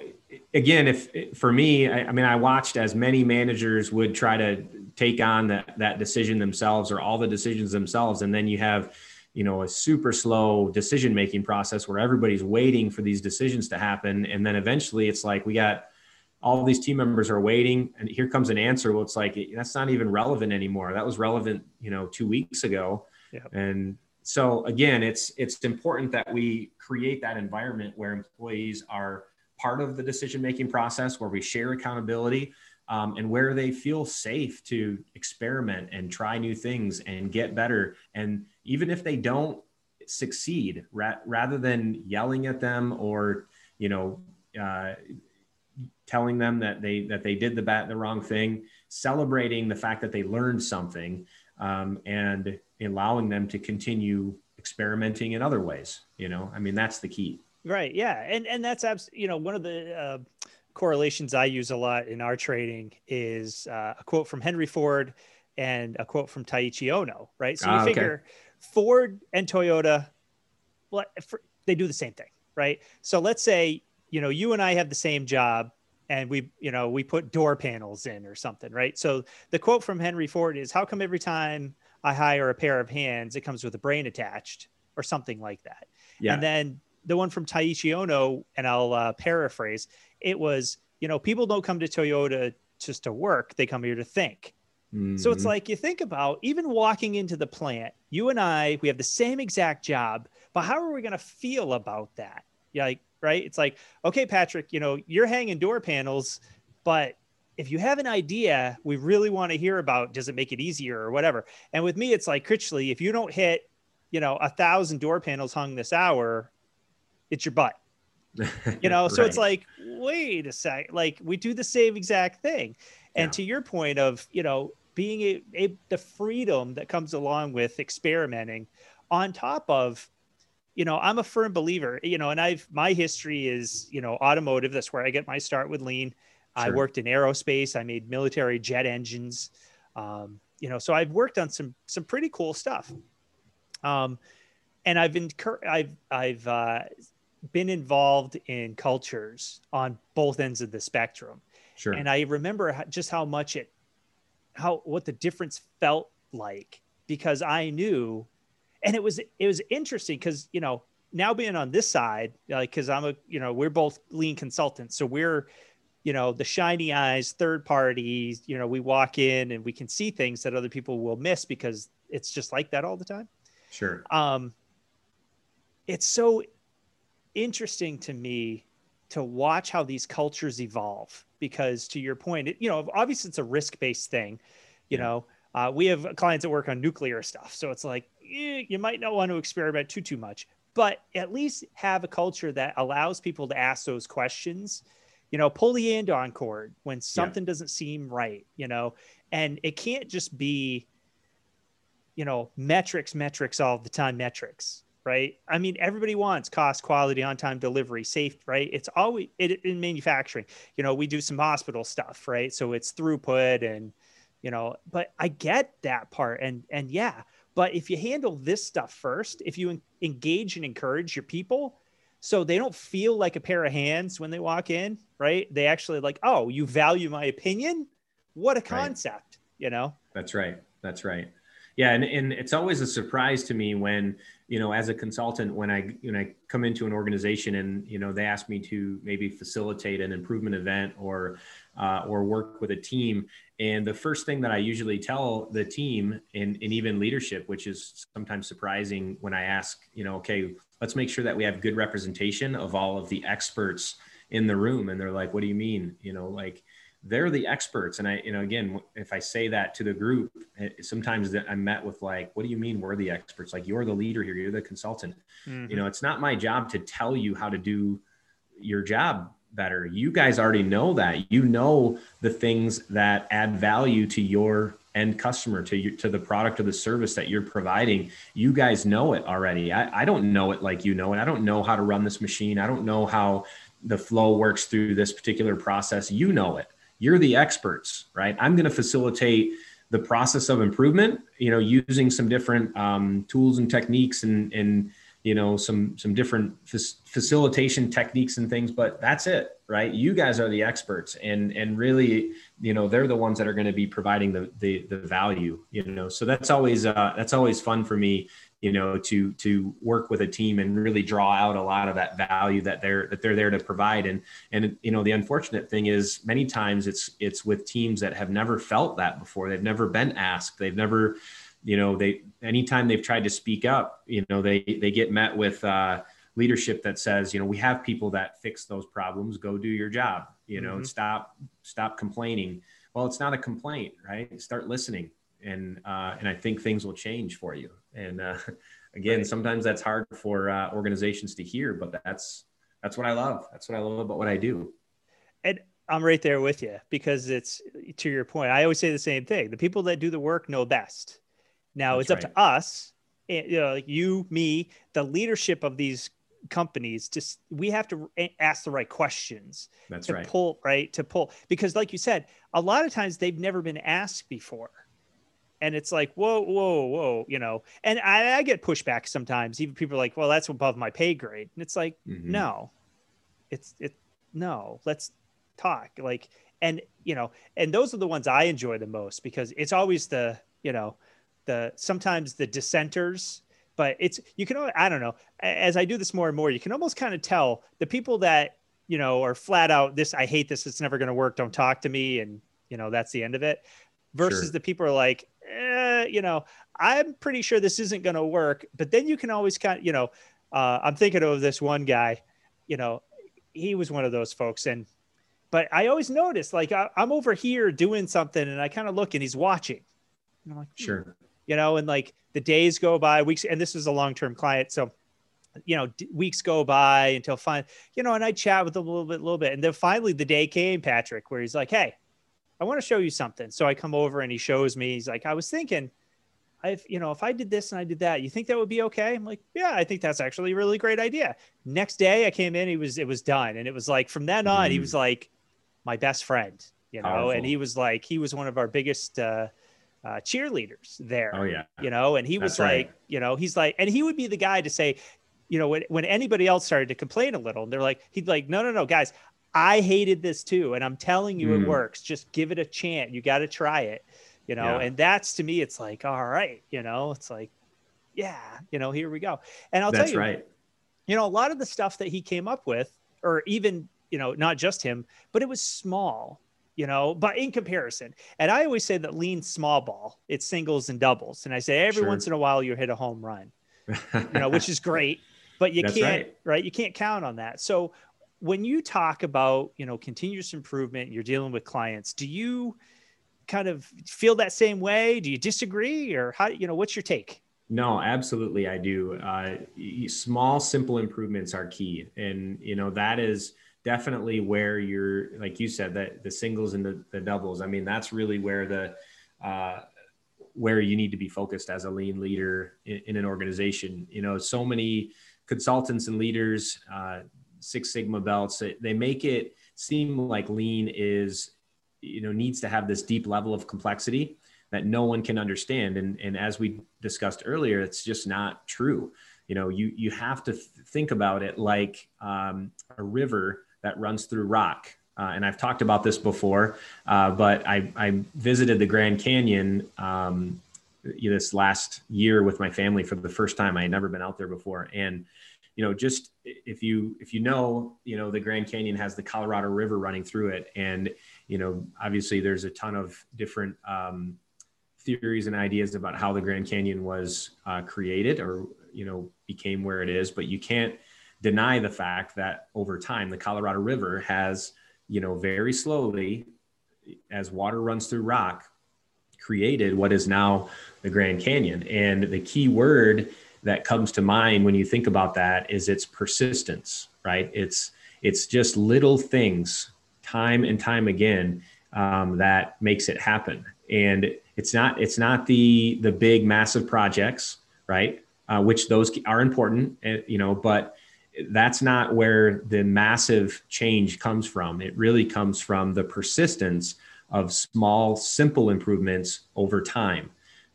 again, if for me, I, I, mean, I watched as many managers would try to take on that that decision themselves or all the decisions themselves, and then you have, you know, a super slow decision making process where everybody's waiting for these decisions to happen, and then eventually it's like we got all these team members are waiting and here comes an answer well it's like that's not even relevant anymore that was relevant you know two weeks ago yep. and so again, it's it's important that we create that environment where employees are part of the decision making process, where we share accountability, um, and where they feel safe to experiment and try new things and get better. And even if they don't succeed, ra- rather than yelling at them or you know uh, telling them that they that they did the bat the wrong thing, celebrating the fact that they learned something um, and allowing them to continue experimenting in other ways. You know, I mean, that's the key. Right. Yeah. And, and that's, abs- you know, one of the, uh, correlations I use a lot in our trading is uh, a quote from Henry Ford and a quote from Taiichi Ohno, right? So you ah, figure Ford and Toyota, well, for, they do the same thing, right? So let's say, you know, you and I have the same job and we, you know, we put door panels in or something, right? So the quote from Henry Ford is, how come every time I hire a pair of hands, it comes with a brain attached or something like that. Yeah. And then the one from Taiichi Ohno, and I'll uh, paraphrase, it was, you know, people don't come to Toyota just to work, they come here to think. Mm-hmm. So it's mm-hmm. like you think about even walking into the plant, you and I, we have the same exact job, but how are we going to feel about that? Yeah, like, right? It's like, okay, Patrick, you know, you're hanging door panels, but if you have an idea we really want to hear about, does it make it easier or whatever? And with me, it's like Critchley, if you don't hit, you know, a thousand door panels hung this hour, it's your butt. You know, so it's like, wait a sec, like we do the same exact thing. And yeah. to your point of, you know, being a, a the freedom that comes along with experimenting on top of you know i'm a firm believer you know and i've my history is you know automotive that's where i get my start with lean Sure. I worked in aerospace. I made military jet engines. Um, you know, so I've worked on some some pretty cool stuff. Um, and I've been I've I've uh, been involved in cultures on both ends of the spectrum. Sure. And I remember just how much it, how what the difference felt like because I knew, and it was it was interesting because you know now being on this side, like because I'm a you know we're both lean consultants, so we're you know the shiny eyes third parties you know we walk in and we can see things that other people will miss because it's just like that all the time. Sure. Um it's so interesting to me to watch how these cultures evolve because to your point it, you know obviously it's a risk-based thing you yeah. know uh, we have clients that work on nuclear stuff so it's like eh, you might not want to experiment too too much but at least have a culture that allows people to ask those questions you know, pull the andon cord when something yeah. doesn't seem right, you know, and it can't just be, you know, metrics, metrics all the time, metrics, right? I mean, everybody wants cost, quality, on time delivery, safe, right? It's always it, in manufacturing. You know, we do some hospital stuff, right? So it's throughput and, you know, but I get that part, and and yeah, but if you handle this stuff first, if you engage and encourage your people, so they don't feel like a pair of hands when they walk in, right? They actually like, oh, you value my opinion? What a concept, right. you know? That's right. That's right. Yeah and, and it's always a surprise to me when you know as a consultant when i know I come into an organization and you know they ask me to maybe facilitate an improvement event or uh, or work with a team. And the first thing that i usually tell the team and, and even leadership which is sometimes surprising when i ask you know okay let's make sure that we have good representation of all of the experts in the room. And they're like what do you mean? You know like they're the experts. And i you know again if i say that to the group eh, sometimes i'm met with like what do you mean we're the experts? Like you're the leader here you're the consultant. Mm-hmm. you know it's not my job to tell you how to do your job better. You guys already know that. You know the things that add value to your end customer to you to the product or the service that you're providing. You guys know it already. I, I don't know it like you know it. I don't know how to run this machine. I don't know how the flow works through this particular process. You know it you're the experts, right? I'm going to facilitate the process of improvement, you know, using some different um, tools and techniques and, and, you know, some, some different facilitation techniques and things, but that's it, right? You guys are the experts and, and really, you know, they're the ones that are going to be providing the, the, the value, you know? So that's always, uh, that's always fun for me you know to to work with a team and really draw out a lot of that value that they're that they're there to provide. And and you know the unfortunate thing is many times it's it's with teams that have never felt that before. They've never been asked. They've never you know they anytime they've tried to speak up you know they they get met with uh leadership that says you know we have people that fix those problems. Go do your job you know mm-hmm. stop stop complaining. Well it's not a complaint right? Start listening. And uh, and I think things will change for you. And uh, again, sometimes that's hard for uh, organizations to hear, but that's that's what I love. That's what I love about what I do. And I'm right there with you because it's to your point. I always say the same thing: the people that do the work know best. Now that's it's up right. to us, eh, you know, like you, me, the leadership of these companies just we have to ask the right questions that's to right pull right to pull because like you said a lot of times they've never been asked before and it's like whoa whoa whoa you know? And I, I, get pushback sometimes. Even people are like well that's above my pay grade. And it's like mm-hmm. no. It's it no. Let's talk. Like and you know and those are the ones i enjoy the most because it's always the you know the sometimes the dissenters but it's you can i don't know. As i do this more and more you can almost kind of tell the people that you know are flat out this i hate this. It's never going to work. Don't talk to me. And you know that's the end of it. Versus sure. the people are like eh, you know, I'm pretty sure this isn't going to work. But then you can always kind of, you know, uh, I'm thinking of this one guy, you know, he was one of those folks. And, but I always notice like I, am over here doing something and I kind of look and he's watching. And I'm like, hmm. sure. You know, and like the days go by, weeks, and this is a long term client. So, you know, weeks go by until fine, you know, and I chat with him a little bit, a little bit. And then finally the day came, Patrick, where he's like, Hey, I want to show you something. So I come over and he shows me, he's like, I was thinking, I've, you know, if I did this and I did that, you think that would be okay? I'm like, yeah, I think that's actually a really great idea. Next day I came in, he was, it was done. And it was like, from then on, mm. he was like my best friend, you know, Powerful. and he was like, he was one of our biggest, uh, uh, cheerleaders there. Oh yeah. You know, and he was like, right. you know, he's like, and he would be the guy to say, you know, when, when anybody else started to complain a little, and they're like, he'd like, no, no, no, guys, I hated this too. And I'm telling you, mm. it works. Just give it a chance. You got to try it, you know? Yeah. And that's to me, it's like, all right, you know, it's like, yeah, you know, here we go. And I'll that's tell you, right. you know, a lot of the stuff that he came up with, or even, you know, not just him, but it was small, you know, but in comparison. And I always say that lean small ball, it's singles and doubles. And I say every sure. once in a while you hit a home run, you know, which is great but you That's can't right. right. you can't count on that so when you talk about you know continuous improvement you're dealing with clients do you kind of feel that same way? Do you disagree or how you know what's your take? No absolutely i do. Uh, small simple improvements are key and you know that is definitely where you're like you said that the singles and the, the doubles i mean that's really where the uh, where you need to be focused as a lean leader in, in an organization. You know so many consultants and leaders uh, Six Sigma belts. They make it seem like lean is, you know, needs to have this deep level of complexity that no one can understand. And, and as we discussed earlier, it's just not true. You know, you, you have to th- think about it like um, a river that runs through rock. Uh, and I've talked about this before, uh, but I, I, visited the Grand Canyon um, this last year with my family for the first time. I had never been out there before, and you know, just if you if you know, you know, the Grand Canyon has the Colorado River running through it, and you know, obviously there's a ton of different um, theories and ideas about how the Grand Canyon was uh, created or you know became where it is, but you can't deny the fact that over time the Colorado River has you know very slowly as water runs through rock created what is now the Grand Canyon. And the key word that comes to mind when you think about that is its persistence, right? It's it's just little things, time and time again, um, that makes it happen. And it's not it's not the the big massive projects, right? Uh, which those are important, eh, you know, but that's not where the massive change comes from. It really comes from the persistence of small, simple improvements over time.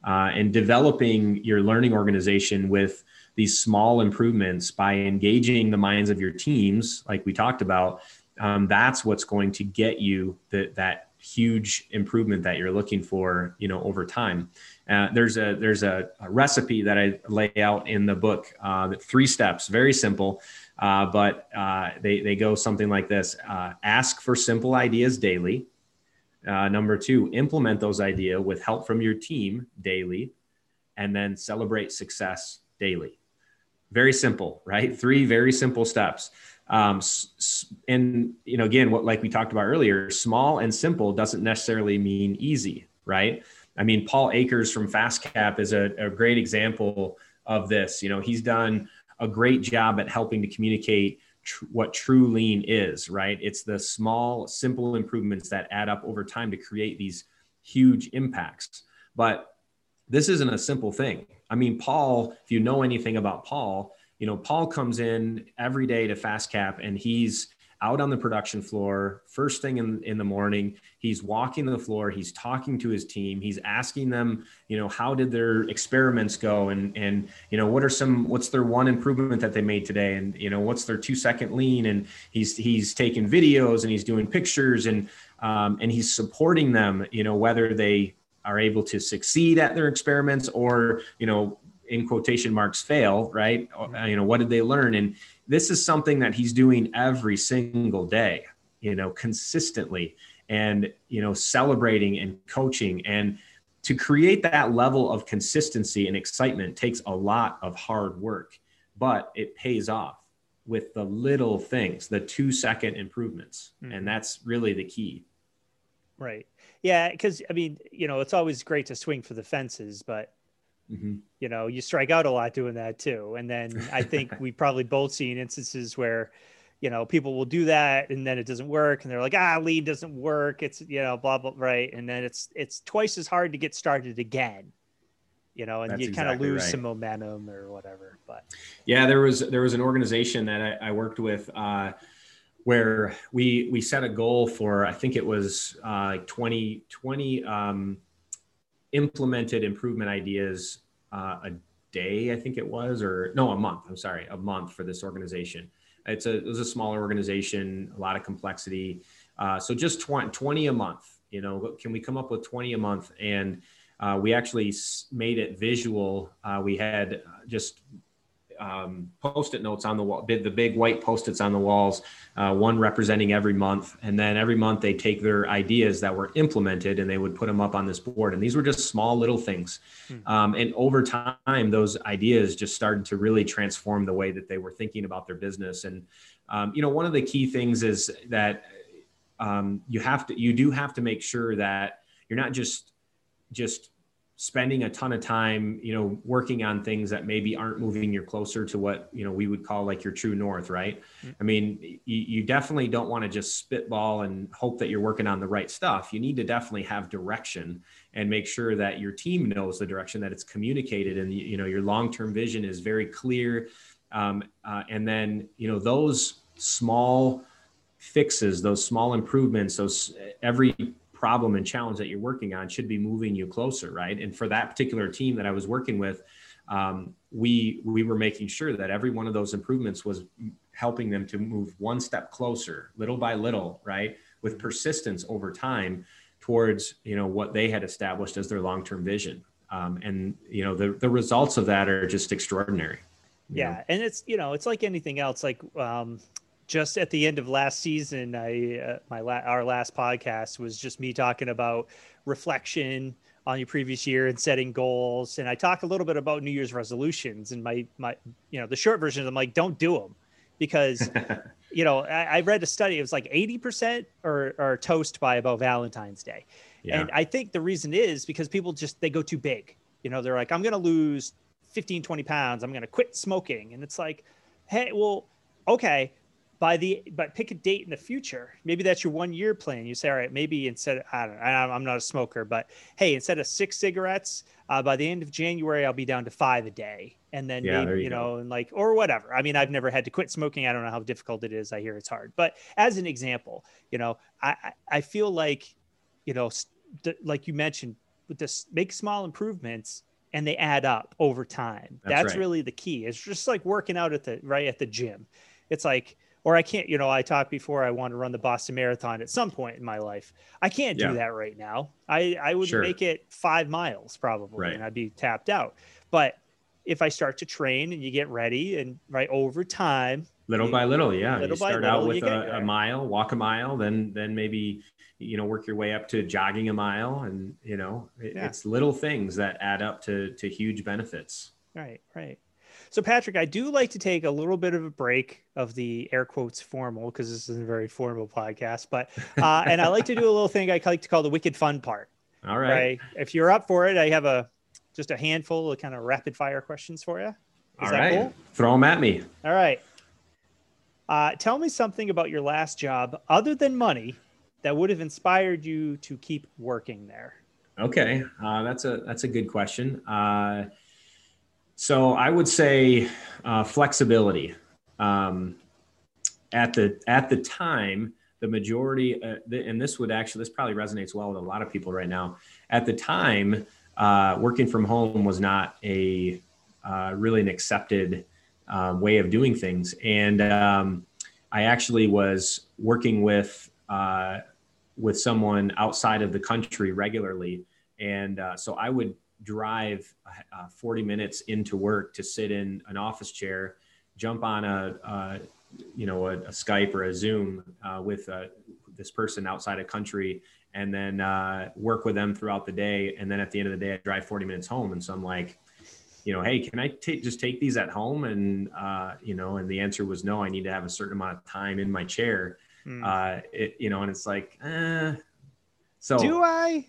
Uh, and developing your learning organization with these small improvements by engaging the minds of your teams, like we talked about, um, that's what's going to get you the, that huge improvement that you're looking for, you know, over time. Uh, there's a there's a, a, recipe that I lay out in the book. Uh, three steps, very simple, uh, but uh, they they go something like this: uh, ask for simple ideas daily. Uh, number two, implement those ideas with help from your team daily, and then celebrate success daily. Very simple, right? Three very simple steps. Um, and you know, again, what like we talked about earlier, small and simple doesn't necessarily mean easy, right? I mean, Paul Akers from FastCap is a, a great example of this. You know, he's done a great job at helping to communicate tr- what true lean is, right? It's the small, simple improvements that add up over time to create these huge impacts. But this isn't a simple thing. I mean, Paul, if you know anything about Paul, you know, Paul comes in every day to FastCap and he's out on the production floor first thing in, in the morning he's walking the floor he's talking to his team he's asking them you know how did their experiments go? And and you know what are some what's their one improvement that they made today? And you know what's their two second lean? And he's he's taking videos and he's doing pictures and um, and he's supporting them you know whether they are able to succeed at their experiments or you know in quotation marks fail right? You know what did they learn? And this is something that he's doing every single day you know consistently and you know celebrating and coaching. And to create that level of consistency and excitement takes a lot of hard work but it pays off with the little things the 2 second improvements. Mm-hmm. and that's really the key. Right. Yeah because i mean you know it's always great to swing for the fences but Mm-hmm. You know, you strike out a lot doing that too. And then I think we probably both seen instances where, you know, people will do that and then it doesn't work and they're like, ah, lean doesn't work. It's, you know, blah, blah, right. And then it's, it's twice as hard to get started again, you know, and That's you kind of lose right. some momentum or whatever. But yeah, there was, there was an organization that I, I worked with, uh, where we, we set a goal for, I think it was uh, like 20, 20, um, implemented improvement ideas uh, a day, I think it was, or no, a month. I'm sorry, a month for this organization. It's a it was a smaller organization, a lot of complexity. Uh, so just 20, 20 a month. You know, can we come up with 20 a month? And uh, we actually made it visual. Uh, we had just um, post-it notes on the wall, the big white post-its on the walls, uh, one representing every month. And then every month they take their ideas that were implemented and they would put them up on this board. And these were just small little things. Hmm. Um, and over time, those ideas just started to really transform the way that they were thinking about their business. And, um, you know, one of the key things is that um, you have to, you do have to make sure that you're not just, just spending a ton of time, you know, working on things that maybe aren't moving you closer to what, you know, we would call like your true north, right? Mm-hmm. I mean, you, you definitely don't want to just spitball and hope that you're working on the right stuff. You need to definitely have direction and make sure that your team knows the direction that it's communicated and, you know, your long-term vision is very clear. Um, uh, and then, you know, those small fixes, those small improvements, those every problem and challenge that you're working on should be moving you closer, right? And for that particular team that I was working with, um, we we were making sure that every one of those improvements was helping them to move one step closer, little by little, right, with persistence over time towards you know what they had established as their long-term vision. um, and you know the the results of that are just extraordinary. Yeah, know? and it's you know it's like anything else. Like um, just at the end of last season, I uh, my la- our last podcast was just me talking about reflection on your previous year and setting goals, and I talk a little bit about New Year's resolutions. And my my you know the short version, I'm like, don't do them because you know I, I, read a study it was like 80% are, are toast by about valentine's day. Yeah. and i think the reason is because people just they go too big. You know they're like i'm going to lose 15 20 pounds. I'm going to quit smoking. And it's like hey well okay by the but pick a date in the future. Maybe that's your one year plan. You say all right maybe instead of, i don't know i'm not a smoker but hey instead of six cigarettes uh, by the end of january i'll be down to five a day. And then yeah, maybe, you, you know and like or whatever. I mean i've never had to quit smoking. I don't know how difficult it is. I hear it's hard. But as an example you know i i feel like you know like you mentioned with this make small improvements and they add up over time. That's, that's right. really the key. It's just like working out at the right at the gym. It's like or I can't, you know, I talked before I want to run the Boston Marathon at some point in my life. I can't yeah. do that right now. I, I would sure. make it five miles probably right. and I'd be tapped out. But if I start to train and you get ready and right over time, little by little, yeah, little you start little, out with a, a, mile, walk a mile, then then maybe you know work your way up to jogging a mile, and you know it, yeah. it's little things that add up to to huge benefits. Right, right. So, Patrick, I do like to take a little bit of a break of the air quotes formal because this isn't a very formal podcast, but uh, and I like to do a little thing I like to call the wicked fun part. All right. right. If you're up for it, I have a just a handful of kind of rapid fire questions for you. Is All right. Cool? Throw them at me. All right. Uh, tell me something about your last job other than money that would have inspired you to keep working there. Okay, uh, that's a that's a good question. Uh, so I would say uh, flexibility. Um, at the at the time, the majority, uh, the, and this would actually this probably resonates well with a lot of people right now. At the time, uh, working from home was not a uh, really an accepted uh, way of doing things. And um, I actually was working with uh, with someone outside of the country regularly, and so I would drive uh, 40 minutes into work to sit in an office chair, jump on a, you know a, a, Skype or a Zoom with this person outside a country and then uh, work with them throughout the day. And then at the end of the day, I drive 40 minutes home. And so I'm like, you know, hey, can I t- just take these at home? And, uh, you know, and the answer was no, I need to have a certain amount of time in my chair. Mm. Uh, it, you know, and it's like, eh. So do I,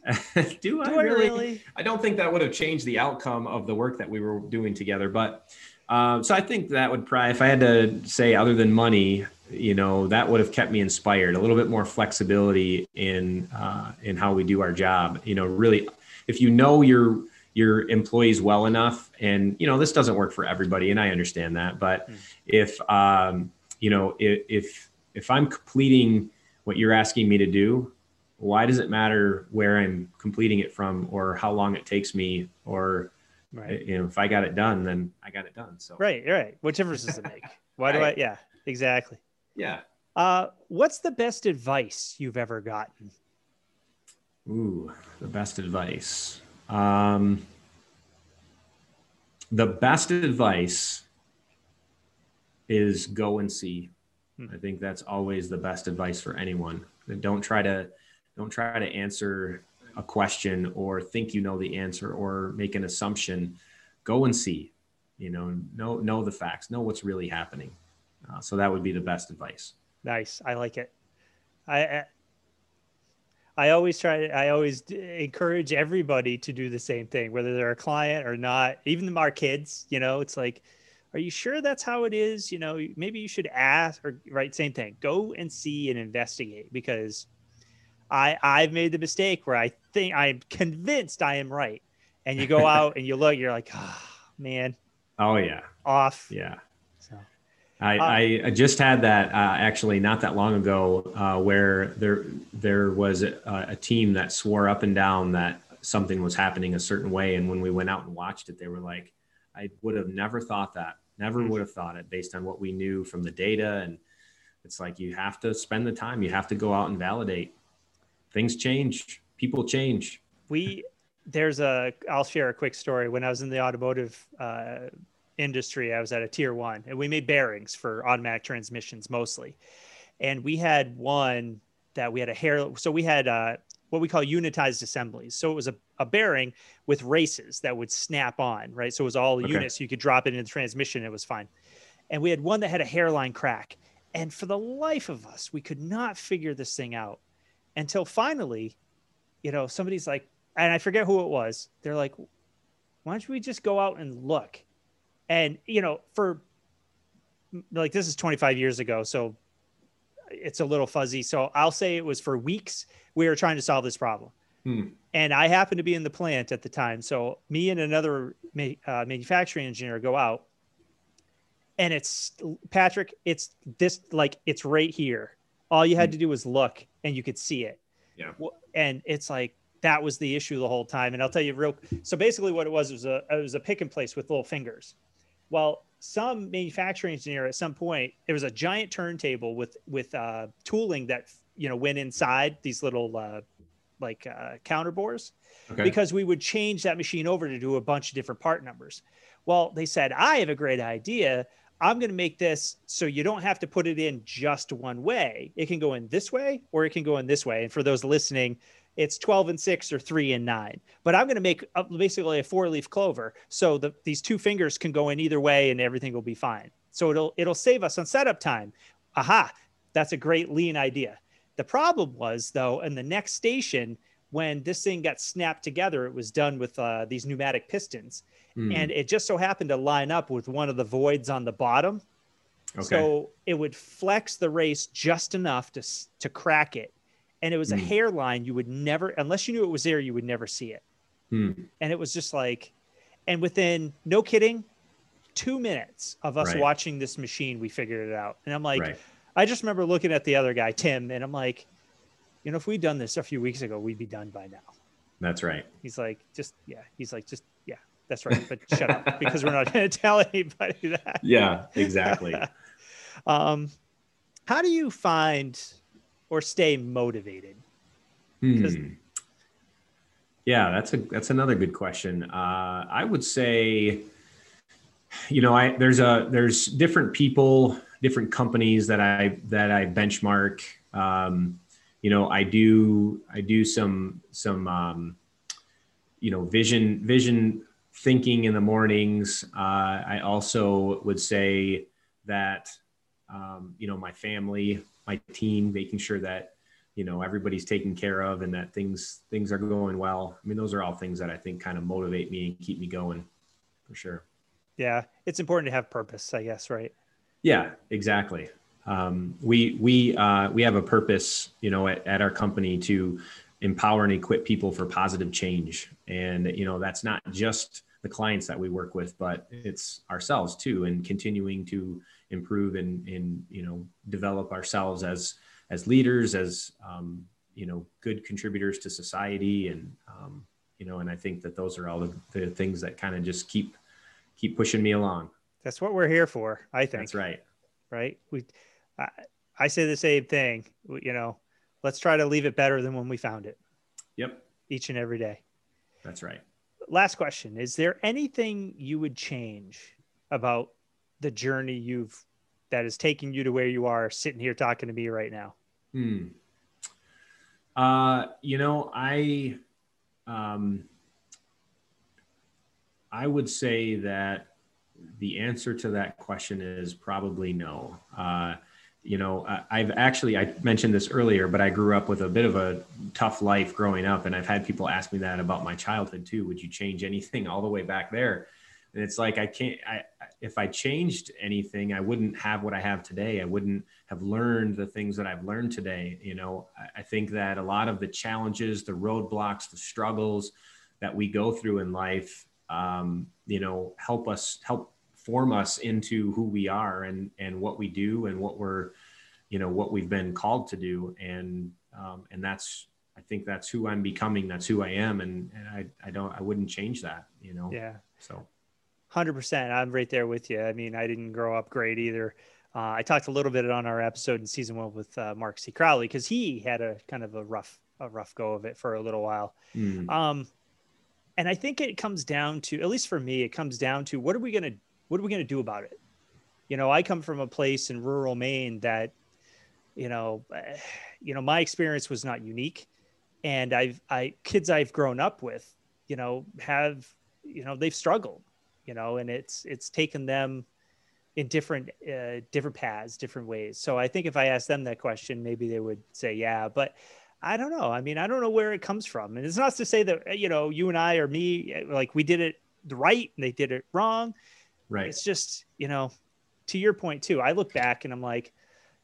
do, I, do really? I really? I don't think that would have changed the outcome of the work that we were doing together, but um, so I think that would probably, if I had to say, other than money, you know, that would have kept me inspired. A little bit more flexibility in uh, in how we do our job. You know, really, if you know your your employees well enough, and you know, this doesn't work for everybody, and I understand that. But mm. if um, you know, if, if if I'm completing what you're asking me to do, why does it matter where I'm completing it from, or how long it takes me, or Right. You know, if I got it done, then I got it done. So right, right. What difference does it make? Why do I? Yeah, exactly. Yeah. Uh, what's the best advice you've ever gotten? Ooh, the best advice. Um, the best advice is go and see. Hmm. I think that's always the best advice for anyone. Don't try to don't try to answer a question or think you know the answer or make an assumption. Go and see you know know know the facts know what's really happening. Uh, so that would be the best advice. Nice. I like it. I i always try i always encourage everybody to do the same thing whether they're a client or not even our kids you know it's like are you sure that's how it is? You know maybe you should ask or right same thing. Go and see and investigate because I I've made the mistake where I think I'm convinced I am right, and you go out and you look, you're like, oh, man. Oh yeah. Off. Yeah. So. I, uh, I just had that uh, actually not that long ago, uh, where there there was a, a, team that swore up and down that something was happening a certain way, and when we went out and watched it, they were like, "I would have never thought that. Never would have thought it based on what we knew from the data." And it's like you have to spend the time. You have to go out and validate things change people change we there's a I'll share a quick story. When I was in the automotive uh, industry, I was at a tier one, and we made bearings for automatic transmissions mostly. And we had one that we had a hair. So we had uh, what we call unitized assemblies. So it was a, a bearing with races that would snap on, right? So it was all okay. units. You could drop it in the transmission. It was fine. And we had one that had a hairline crack. And for the life of us, we could not figure this thing out until finally, you know, somebody's like, and I forget who it was. They're like, why don't we just go out and look? And, you know, for like this is 25 years ago. So it's a little fuzzy. So I'll say it was for weeks we were trying to solve this problem. Hmm. And I happened to be in the plant at the time. So me and another ma- uh, manufacturing engineer go out and it's Patrick, it's this like it's right here. All you had hmm. to do was look and you could see it. Yeah. And it's like that was the issue the whole time. And I'll tell you real so basically what it was was a it was a pick and place with little fingers. Well, some manufacturing engineer at some point, there was a giant turntable with with uh, tooling that you know went inside these little uh, like uh, counter bores okay. because we would change that machine over to do a bunch of different part numbers. Well, they said I have a great idea. I'm going to make this so you don't have to put it in just one way. It can go in this way or it can go in this way. And for those listening, it's 12 and 6 or 3 and 9 but i'm going to make a, basically a four leaf clover. So the, these two fingers can go in either way and everything will be fine. So it'll it'll save us on setup time. Aha that's a great lean idea. The problem was though in the next station when this thing got snapped together it was done with uh, these pneumatic pistons mm. and it just so happened to line up with one of the voids on the bottom okay. so it would flex the race just enough to to crack it and it was mm. a hmm. hairline you would never unless you knew it was there you would never see it mm. and it was just like and within no kidding two minutes of us right. watching this machine we figured it out and i'm like right. i just remember looking at the other guy tim and i'm like you know if we'd done this a few weeks ago we'd be done by now that's right he's like just yeah he's like just yeah that's right but shut up because we're not going to tell anybody that yeah exactly um how do you find or stay motivated? Hmm. Yeah, that's a that's another good question. Uh, I would say, you know, I there's a there's different people, different companies that I that I benchmark. Um, you know, I do I do some some um, you know vision vision thinking in the mornings. Uh, I also would say that um, you know my family my team, making sure that you know everybody's taken care of and that things things are going well. I mean, those are all things that I think kind of motivate me and keep me going, for sure. Yeah, it's important to have purpose, I guess, right? Yeah, exactly. Um, we we uh, we have a purpose, you know, at, at our company to empower and equip people for positive change, and you know that's not just the clients that we work with, but it's ourselves too, and continuing to improve and, and you know develop ourselves as as leaders as um, you know good contributors to society. And um, you know and i think that those are all the, the things that kind of just keep keep pushing me along. That's what we're here for i think. That's right. Right? We I, I say the same thing you know let's try to leave it better than when we found it yep each and every day that's right last question is there anything you would change about the journey you've that is taking you to where you are sitting here talking to me right now? Hmm. Uh, you know, I, um, I would say that the answer to that question is probably no. Uh, you know, I've actually, I mentioned this earlier, but I grew up with a bit of a tough life growing up. And I've had people ask me that about my childhood too. Would you change anything all the way back there? and it's like i can't i if i changed anything i wouldn't have what i have today i wouldn't have learned the things that i've learned today you know i think that a lot of the challenges the roadblocks the struggles that we go through in life um, you know help us help form us into who we are and and what we do and what we're you know what we've been called to do and um, and that's I think that's who I'm becoming. That's who I am, and, and I, I don't I wouldn't change that. You know. Yeah. So. Hundred percent. I'm right there with you. I mean, I didn't grow up great either. Uh, I talked a little bit on our episode in season one with uh, Mark C. Crowley because he had a kind of a rough, a rough go of it for a little while. Mm. Um, and I think it comes down to, at least for me, it comes down to what are we gonna what are we gonna do about it? You know, I come from a place in rural Maine that, you know, you know, my experience was not unique, and I've I kids I've grown up with, you know, have you know they've struggled, you know, and it's it's taken them in different uh, different paths, different ways. So I think if I asked them that question, maybe they would say yeah, but I don't know. I mean, I don't know where it comes from. And it's not to say that, you know, you and I or me, like we did it right and they did it wrong. Right. It's just, you know, to your point too, I look back and I'm like,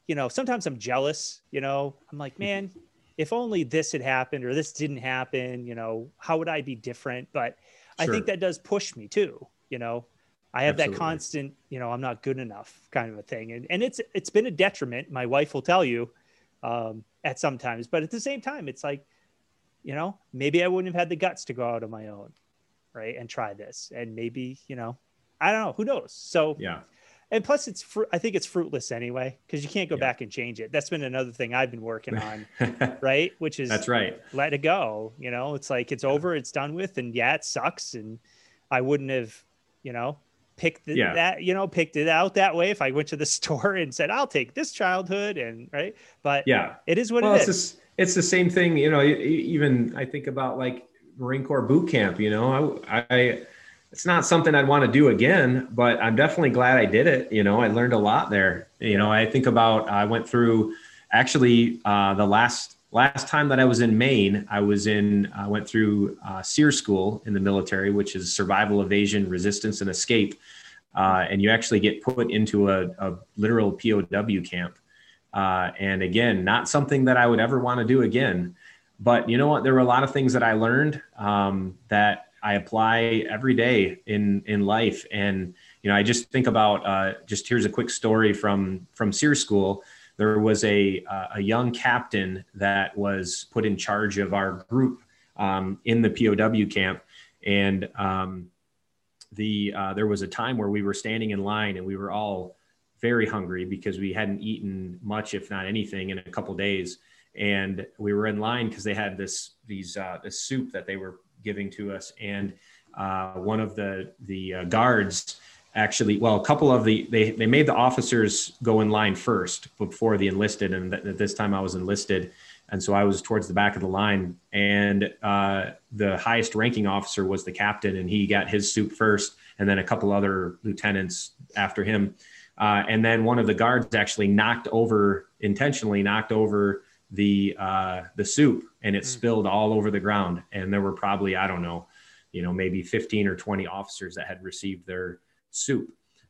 you know, sometimes I'm jealous, you know, I'm like, man, if only this had happened or this didn't happen, you know, how would I be different? But sure. I think that does push me too, you know, I have Absolutely. that constant, you know, I'm not good enough kind of a thing. And, and it's, it's been a detriment. My wife will tell you, um, at sometimes. But at the same time, it's like, you know, maybe I wouldn't have had the guts to go out on my own, right, and try this. And maybe, you know, I don't know, who knows? So yeah. And plus, it's fr- I think it's fruitless anyway because you can't go yeah. back and change it. That's been another thing I've been working on, right? Which is that's right. Let it go. You know, it's like it's yeah. over, it's done with, and yeah, it sucks. And I wouldn't have, you know, picked the, yeah. that you know picked it out that way if i went to the store and said i'll take this childhood and right but yeah it is what well, it it's is just, it's the same thing you know even i think about like marine corps boot camp you know i, I it's not something i'd want to do again but i'm definitely glad i did it you know i learned a lot there you know i think about i went through actually uh, the last last time that I was in Maine, I was in, I went through uh, SERE school in the military, which is survival, evasion, resistance, and escape. Uh, and you actually get put into a, a literal POW camp. Uh, and again, not something that I would ever want to do again. But you know what? There were a lot of things that I learned um, that I apply every day in in life. And you know, I just think about uh, just here's a quick story from from SERE school there was a, uh, a young captain that was put in charge of our group um, in the POW camp. And um, the, uh, there was a time where we were standing in line and we were all very hungry because we hadn't eaten much, if not anything, in a couple days. And we were in line because they had this these uh, this soup that they were giving to us, and uh, one of the the uh, guards actually well a couple of the they, they made the officers go in line first before the enlisted. And th- at this time i was enlisted. And so i was towards the back of the line. And uh, the highest ranking officer was the captain and he got his soup first and then a couple other lieutenants after him. Uh, and then one of the guards actually knocked over intentionally knocked over the uh, the soup and it mm. spilled all over the ground and there were probably i don't know you know maybe 15 or 20 officers that had received their soup.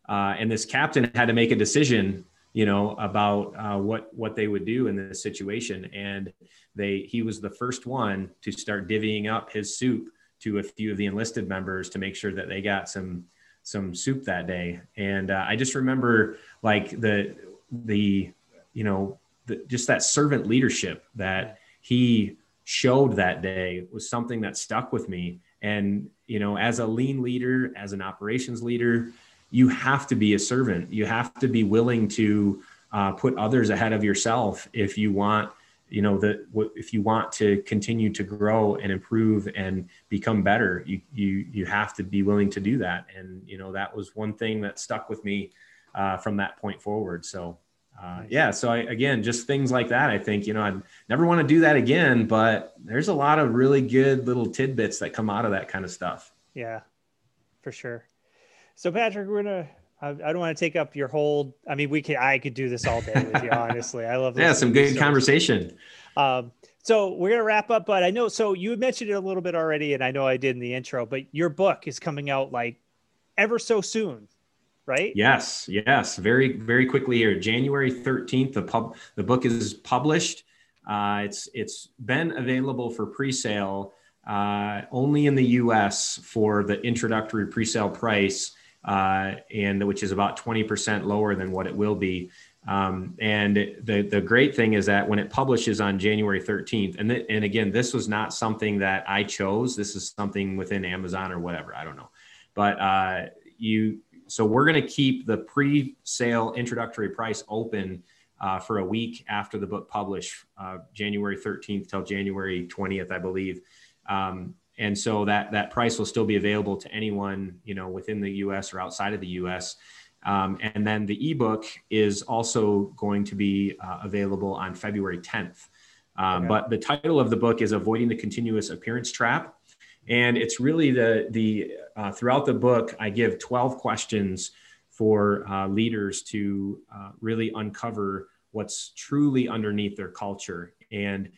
Uh, and this captain had to make a decision, you know, about uh, what what they would do in this situation. And they he was the first one to start divvying up his soup to a few of the enlisted members to make sure that they got some some soup that day. And uh, I just remember like the the you know the, just that servant leadership that he showed that day was something that stuck with me and, you know, as a lean leader, as an operations leader, you have to be a servant. You have to be willing to uh, put others ahead of yourself if you want, you know, that if you want to continue to grow and improve and become better, you you you have to be willing to do that. And you know, that was one thing that stuck with me uh, from that point forward. So uh, yeah so I, again just things like that i think you know i never want to do that again but there's a lot of really good little tidbits that come out of that kind of stuff. Yeah for sure. So patrick we're gonna I, I don't want to take up your whole i mean we could i could do this all day with you honestly. I love yeah some good conversation. Um, so we're gonna wrap up but i know so you had mentioned it a little bit already and i know i did in the intro but your book is coming out like ever so soon right? Yes, yes. Very, very quickly here. January 13th, the pub the book is published. Uh, it's it's been available for pre-sale uh, only in the U.S. for the introductory pre-sale price, uh, and which is about 20% lower than what it will be. Um, and the the great thing is that when it publishes on January 13th, and th- and again, this was not something that I chose. This is something within Amazon or whatever. I don't know, but uh, you so we're going to keep the pre-sale introductory price open uh, for a week after the book published, uh, January 13th till January 20th, I believe. Um, and so that that price will still be available to anyone you know within the U.S. or outside of the U.S. Um, and then the ebook is also going to be uh, available on February 10th. Um, okay. But the title of the book is "Avoiding the Continuous Appearance Trap," and it's really the the uh, throughout the book I give 12 questions for uh, leaders to uh, really uncover what's truly underneath their culture and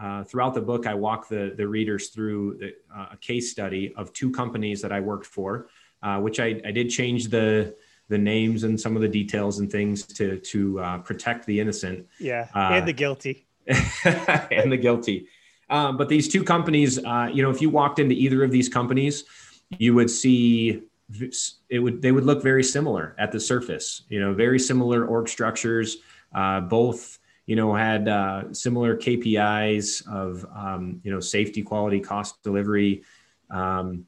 uh, throughout the book, I walk the, the readers through the, uh, a case study of two companies that I worked for, uh, which I, I did change the, the names and some of the details and things to, to uh, protect the innocent. Yeah, uh, and the guilty. and the guilty. Um, but these two companies, uh, you know, if you walked into either of these companies, you would see it would they would look very similar at the surface. You know, very similar org structures. both you know, had uh, similar KPIs of, um, you know, safety, quality, cost, delivery. Um,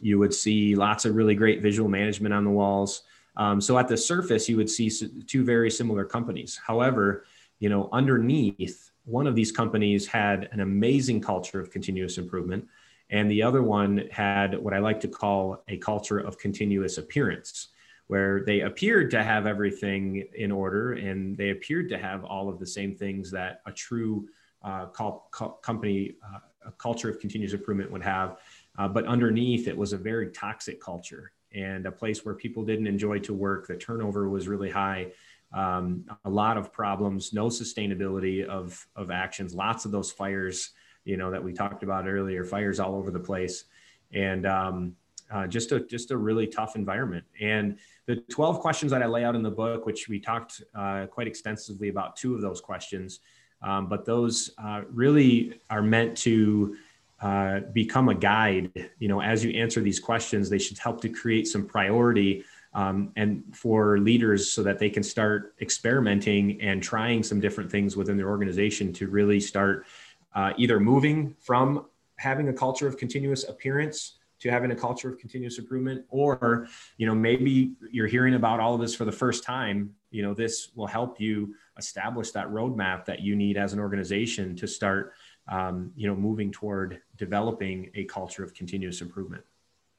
you would see lots of really great visual management on the walls. Um, so at the surface, you would see two very similar companies. However, you know, underneath, one of these companies had an amazing culture of continuous improvement, and the other one had what I like to call a culture of continuous appearance where they appeared to have everything in order and they appeared to have all of the same things that a true uh, call, call, company, uh, a culture of continuous improvement would have. Uh, but underneath, it was a very toxic culture and a place where people didn't enjoy to work. The turnover was really high. Um, a lot of problems, no sustainability of, of actions, lots of those fires, you know, that we talked about earlier, fires all over the place. And um, uh, just a just a really tough environment. And the 12 questions that I lay out in the book, which we talked uh, quite extensively about two of those questions, um, but those uh, really are meant to uh, become a guide. You know, as you answer these questions, they should help to create some priority um, and for leaders so that they can start experimenting and trying some different things within their organization to really start uh, either moving from having a culture of continuous appearance to having a culture of continuous improvement or you know maybe you're hearing about all of this for the first time you know this will help you establish that roadmap that you need as an organization to start um, you know moving toward developing a culture of continuous improvement.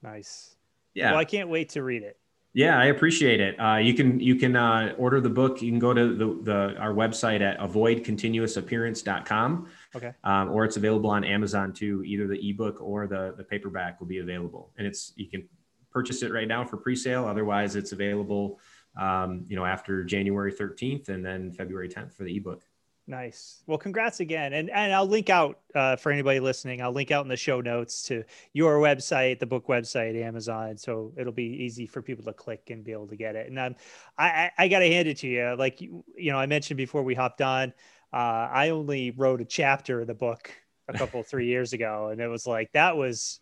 Nice. Yeah. Well i can't wait to read it yeah, I appreciate it. Uh, you can you can uh, order the book. You can go to the, the our website at avoidcontinuousappearance.com. Okay. Um, or it's available on Amazon too. Either the ebook or the the paperback will be available, and it's you can purchase it right now for pre-sale. Otherwise, it's available um, you know after January 13th and then February 10th for the ebook. Nice. Well, congrats again. And and I'll link out uh, for anybody listening. I'll link out in the show notes to your website, the book website, Amazon. So it'll be easy for people to click and be able to get it. And um, I I, I got to hand it to you. Like you, you know, I mentioned before we hopped on. Uh, I only wrote a chapter of the book a couple three years ago, and it was like that was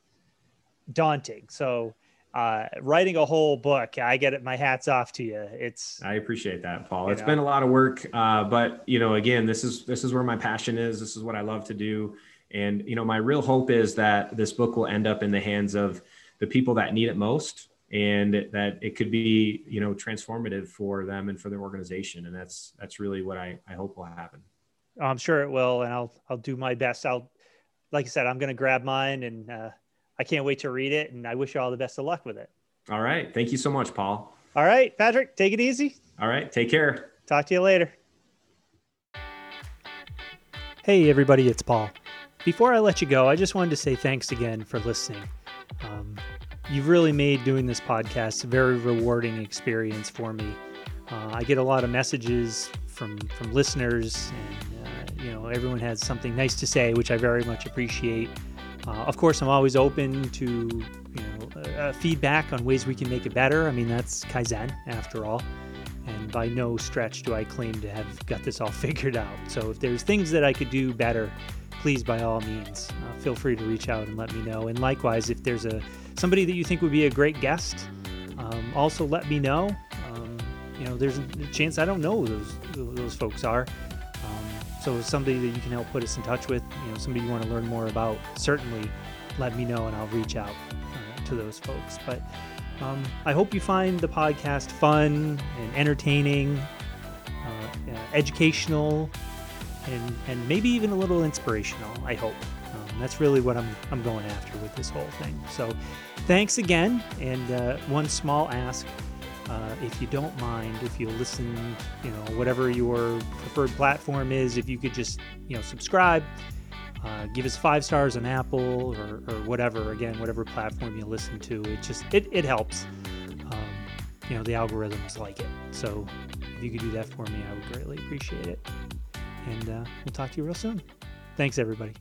daunting. So uh, writing a whole book, I get it. My hats off to you. It's I appreciate that, Paul. It's know. been a lot of work, uh, but you know, again, this is this is where my passion is. This is what I love to do, and you know, my real hope is that this book will end up in the hands of the people that need it most, and that it could be you know transformative for them and for their organization, and that's that's really what I I hope will happen. I'm sure it will, and I'll I'll do my best. I'll like I said, I'm going to grab mine and. Uh, I can't wait to read it, and I wish you all the best of luck with it. All right. Thank you so much, Paul. All right, Patrick, take it easy. All right. Take care. Talk to you later. Hey, everybody, it's Paul. Before I let you go, I just wanted to say thanks again for listening. Um, you've really made doing this podcast a very rewarding experience for me. Uh, I get a lot of messages from from listeners, and uh, you know everyone has something nice to say, which I very much appreciate. Uh, of course, I'm always open to you know uh, feedback on ways we can make it better. I mean, that's kaizen after all, and by no stretch do I claim to have got this all figured out. So if there's things that I could do better, please by all means uh, feel free to reach out and let me know. And likewise, if there's a somebody that you think would be a great guest, um, also let me know. Um, you know, there's a chance I don't know who those those folks are. So somebody that you can help put us in touch with, you know, somebody you want to learn more about, certainly let me know and I'll reach out uh, to those folks. But um, I hope you find the podcast fun and entertaining, uh, educational, and, and maybe even a little inspirational. I hope. Um, That's really what I'm I'm going after with this whole thing. So, thanks again, and uh, one small ask. Uh, if you don't mind, if you listen, you know, whatever your preferred platform is, if you could just, you know, subscribe, uh, give us five stars on Apple or, or whatever. Again, whatever platform you listen to, it just it, it helps. Um, you know, the algorithms like it. So if you could do that for me, I would greatly appreciate it. And uh, we'll talk to you real soon. Thanks, everybody.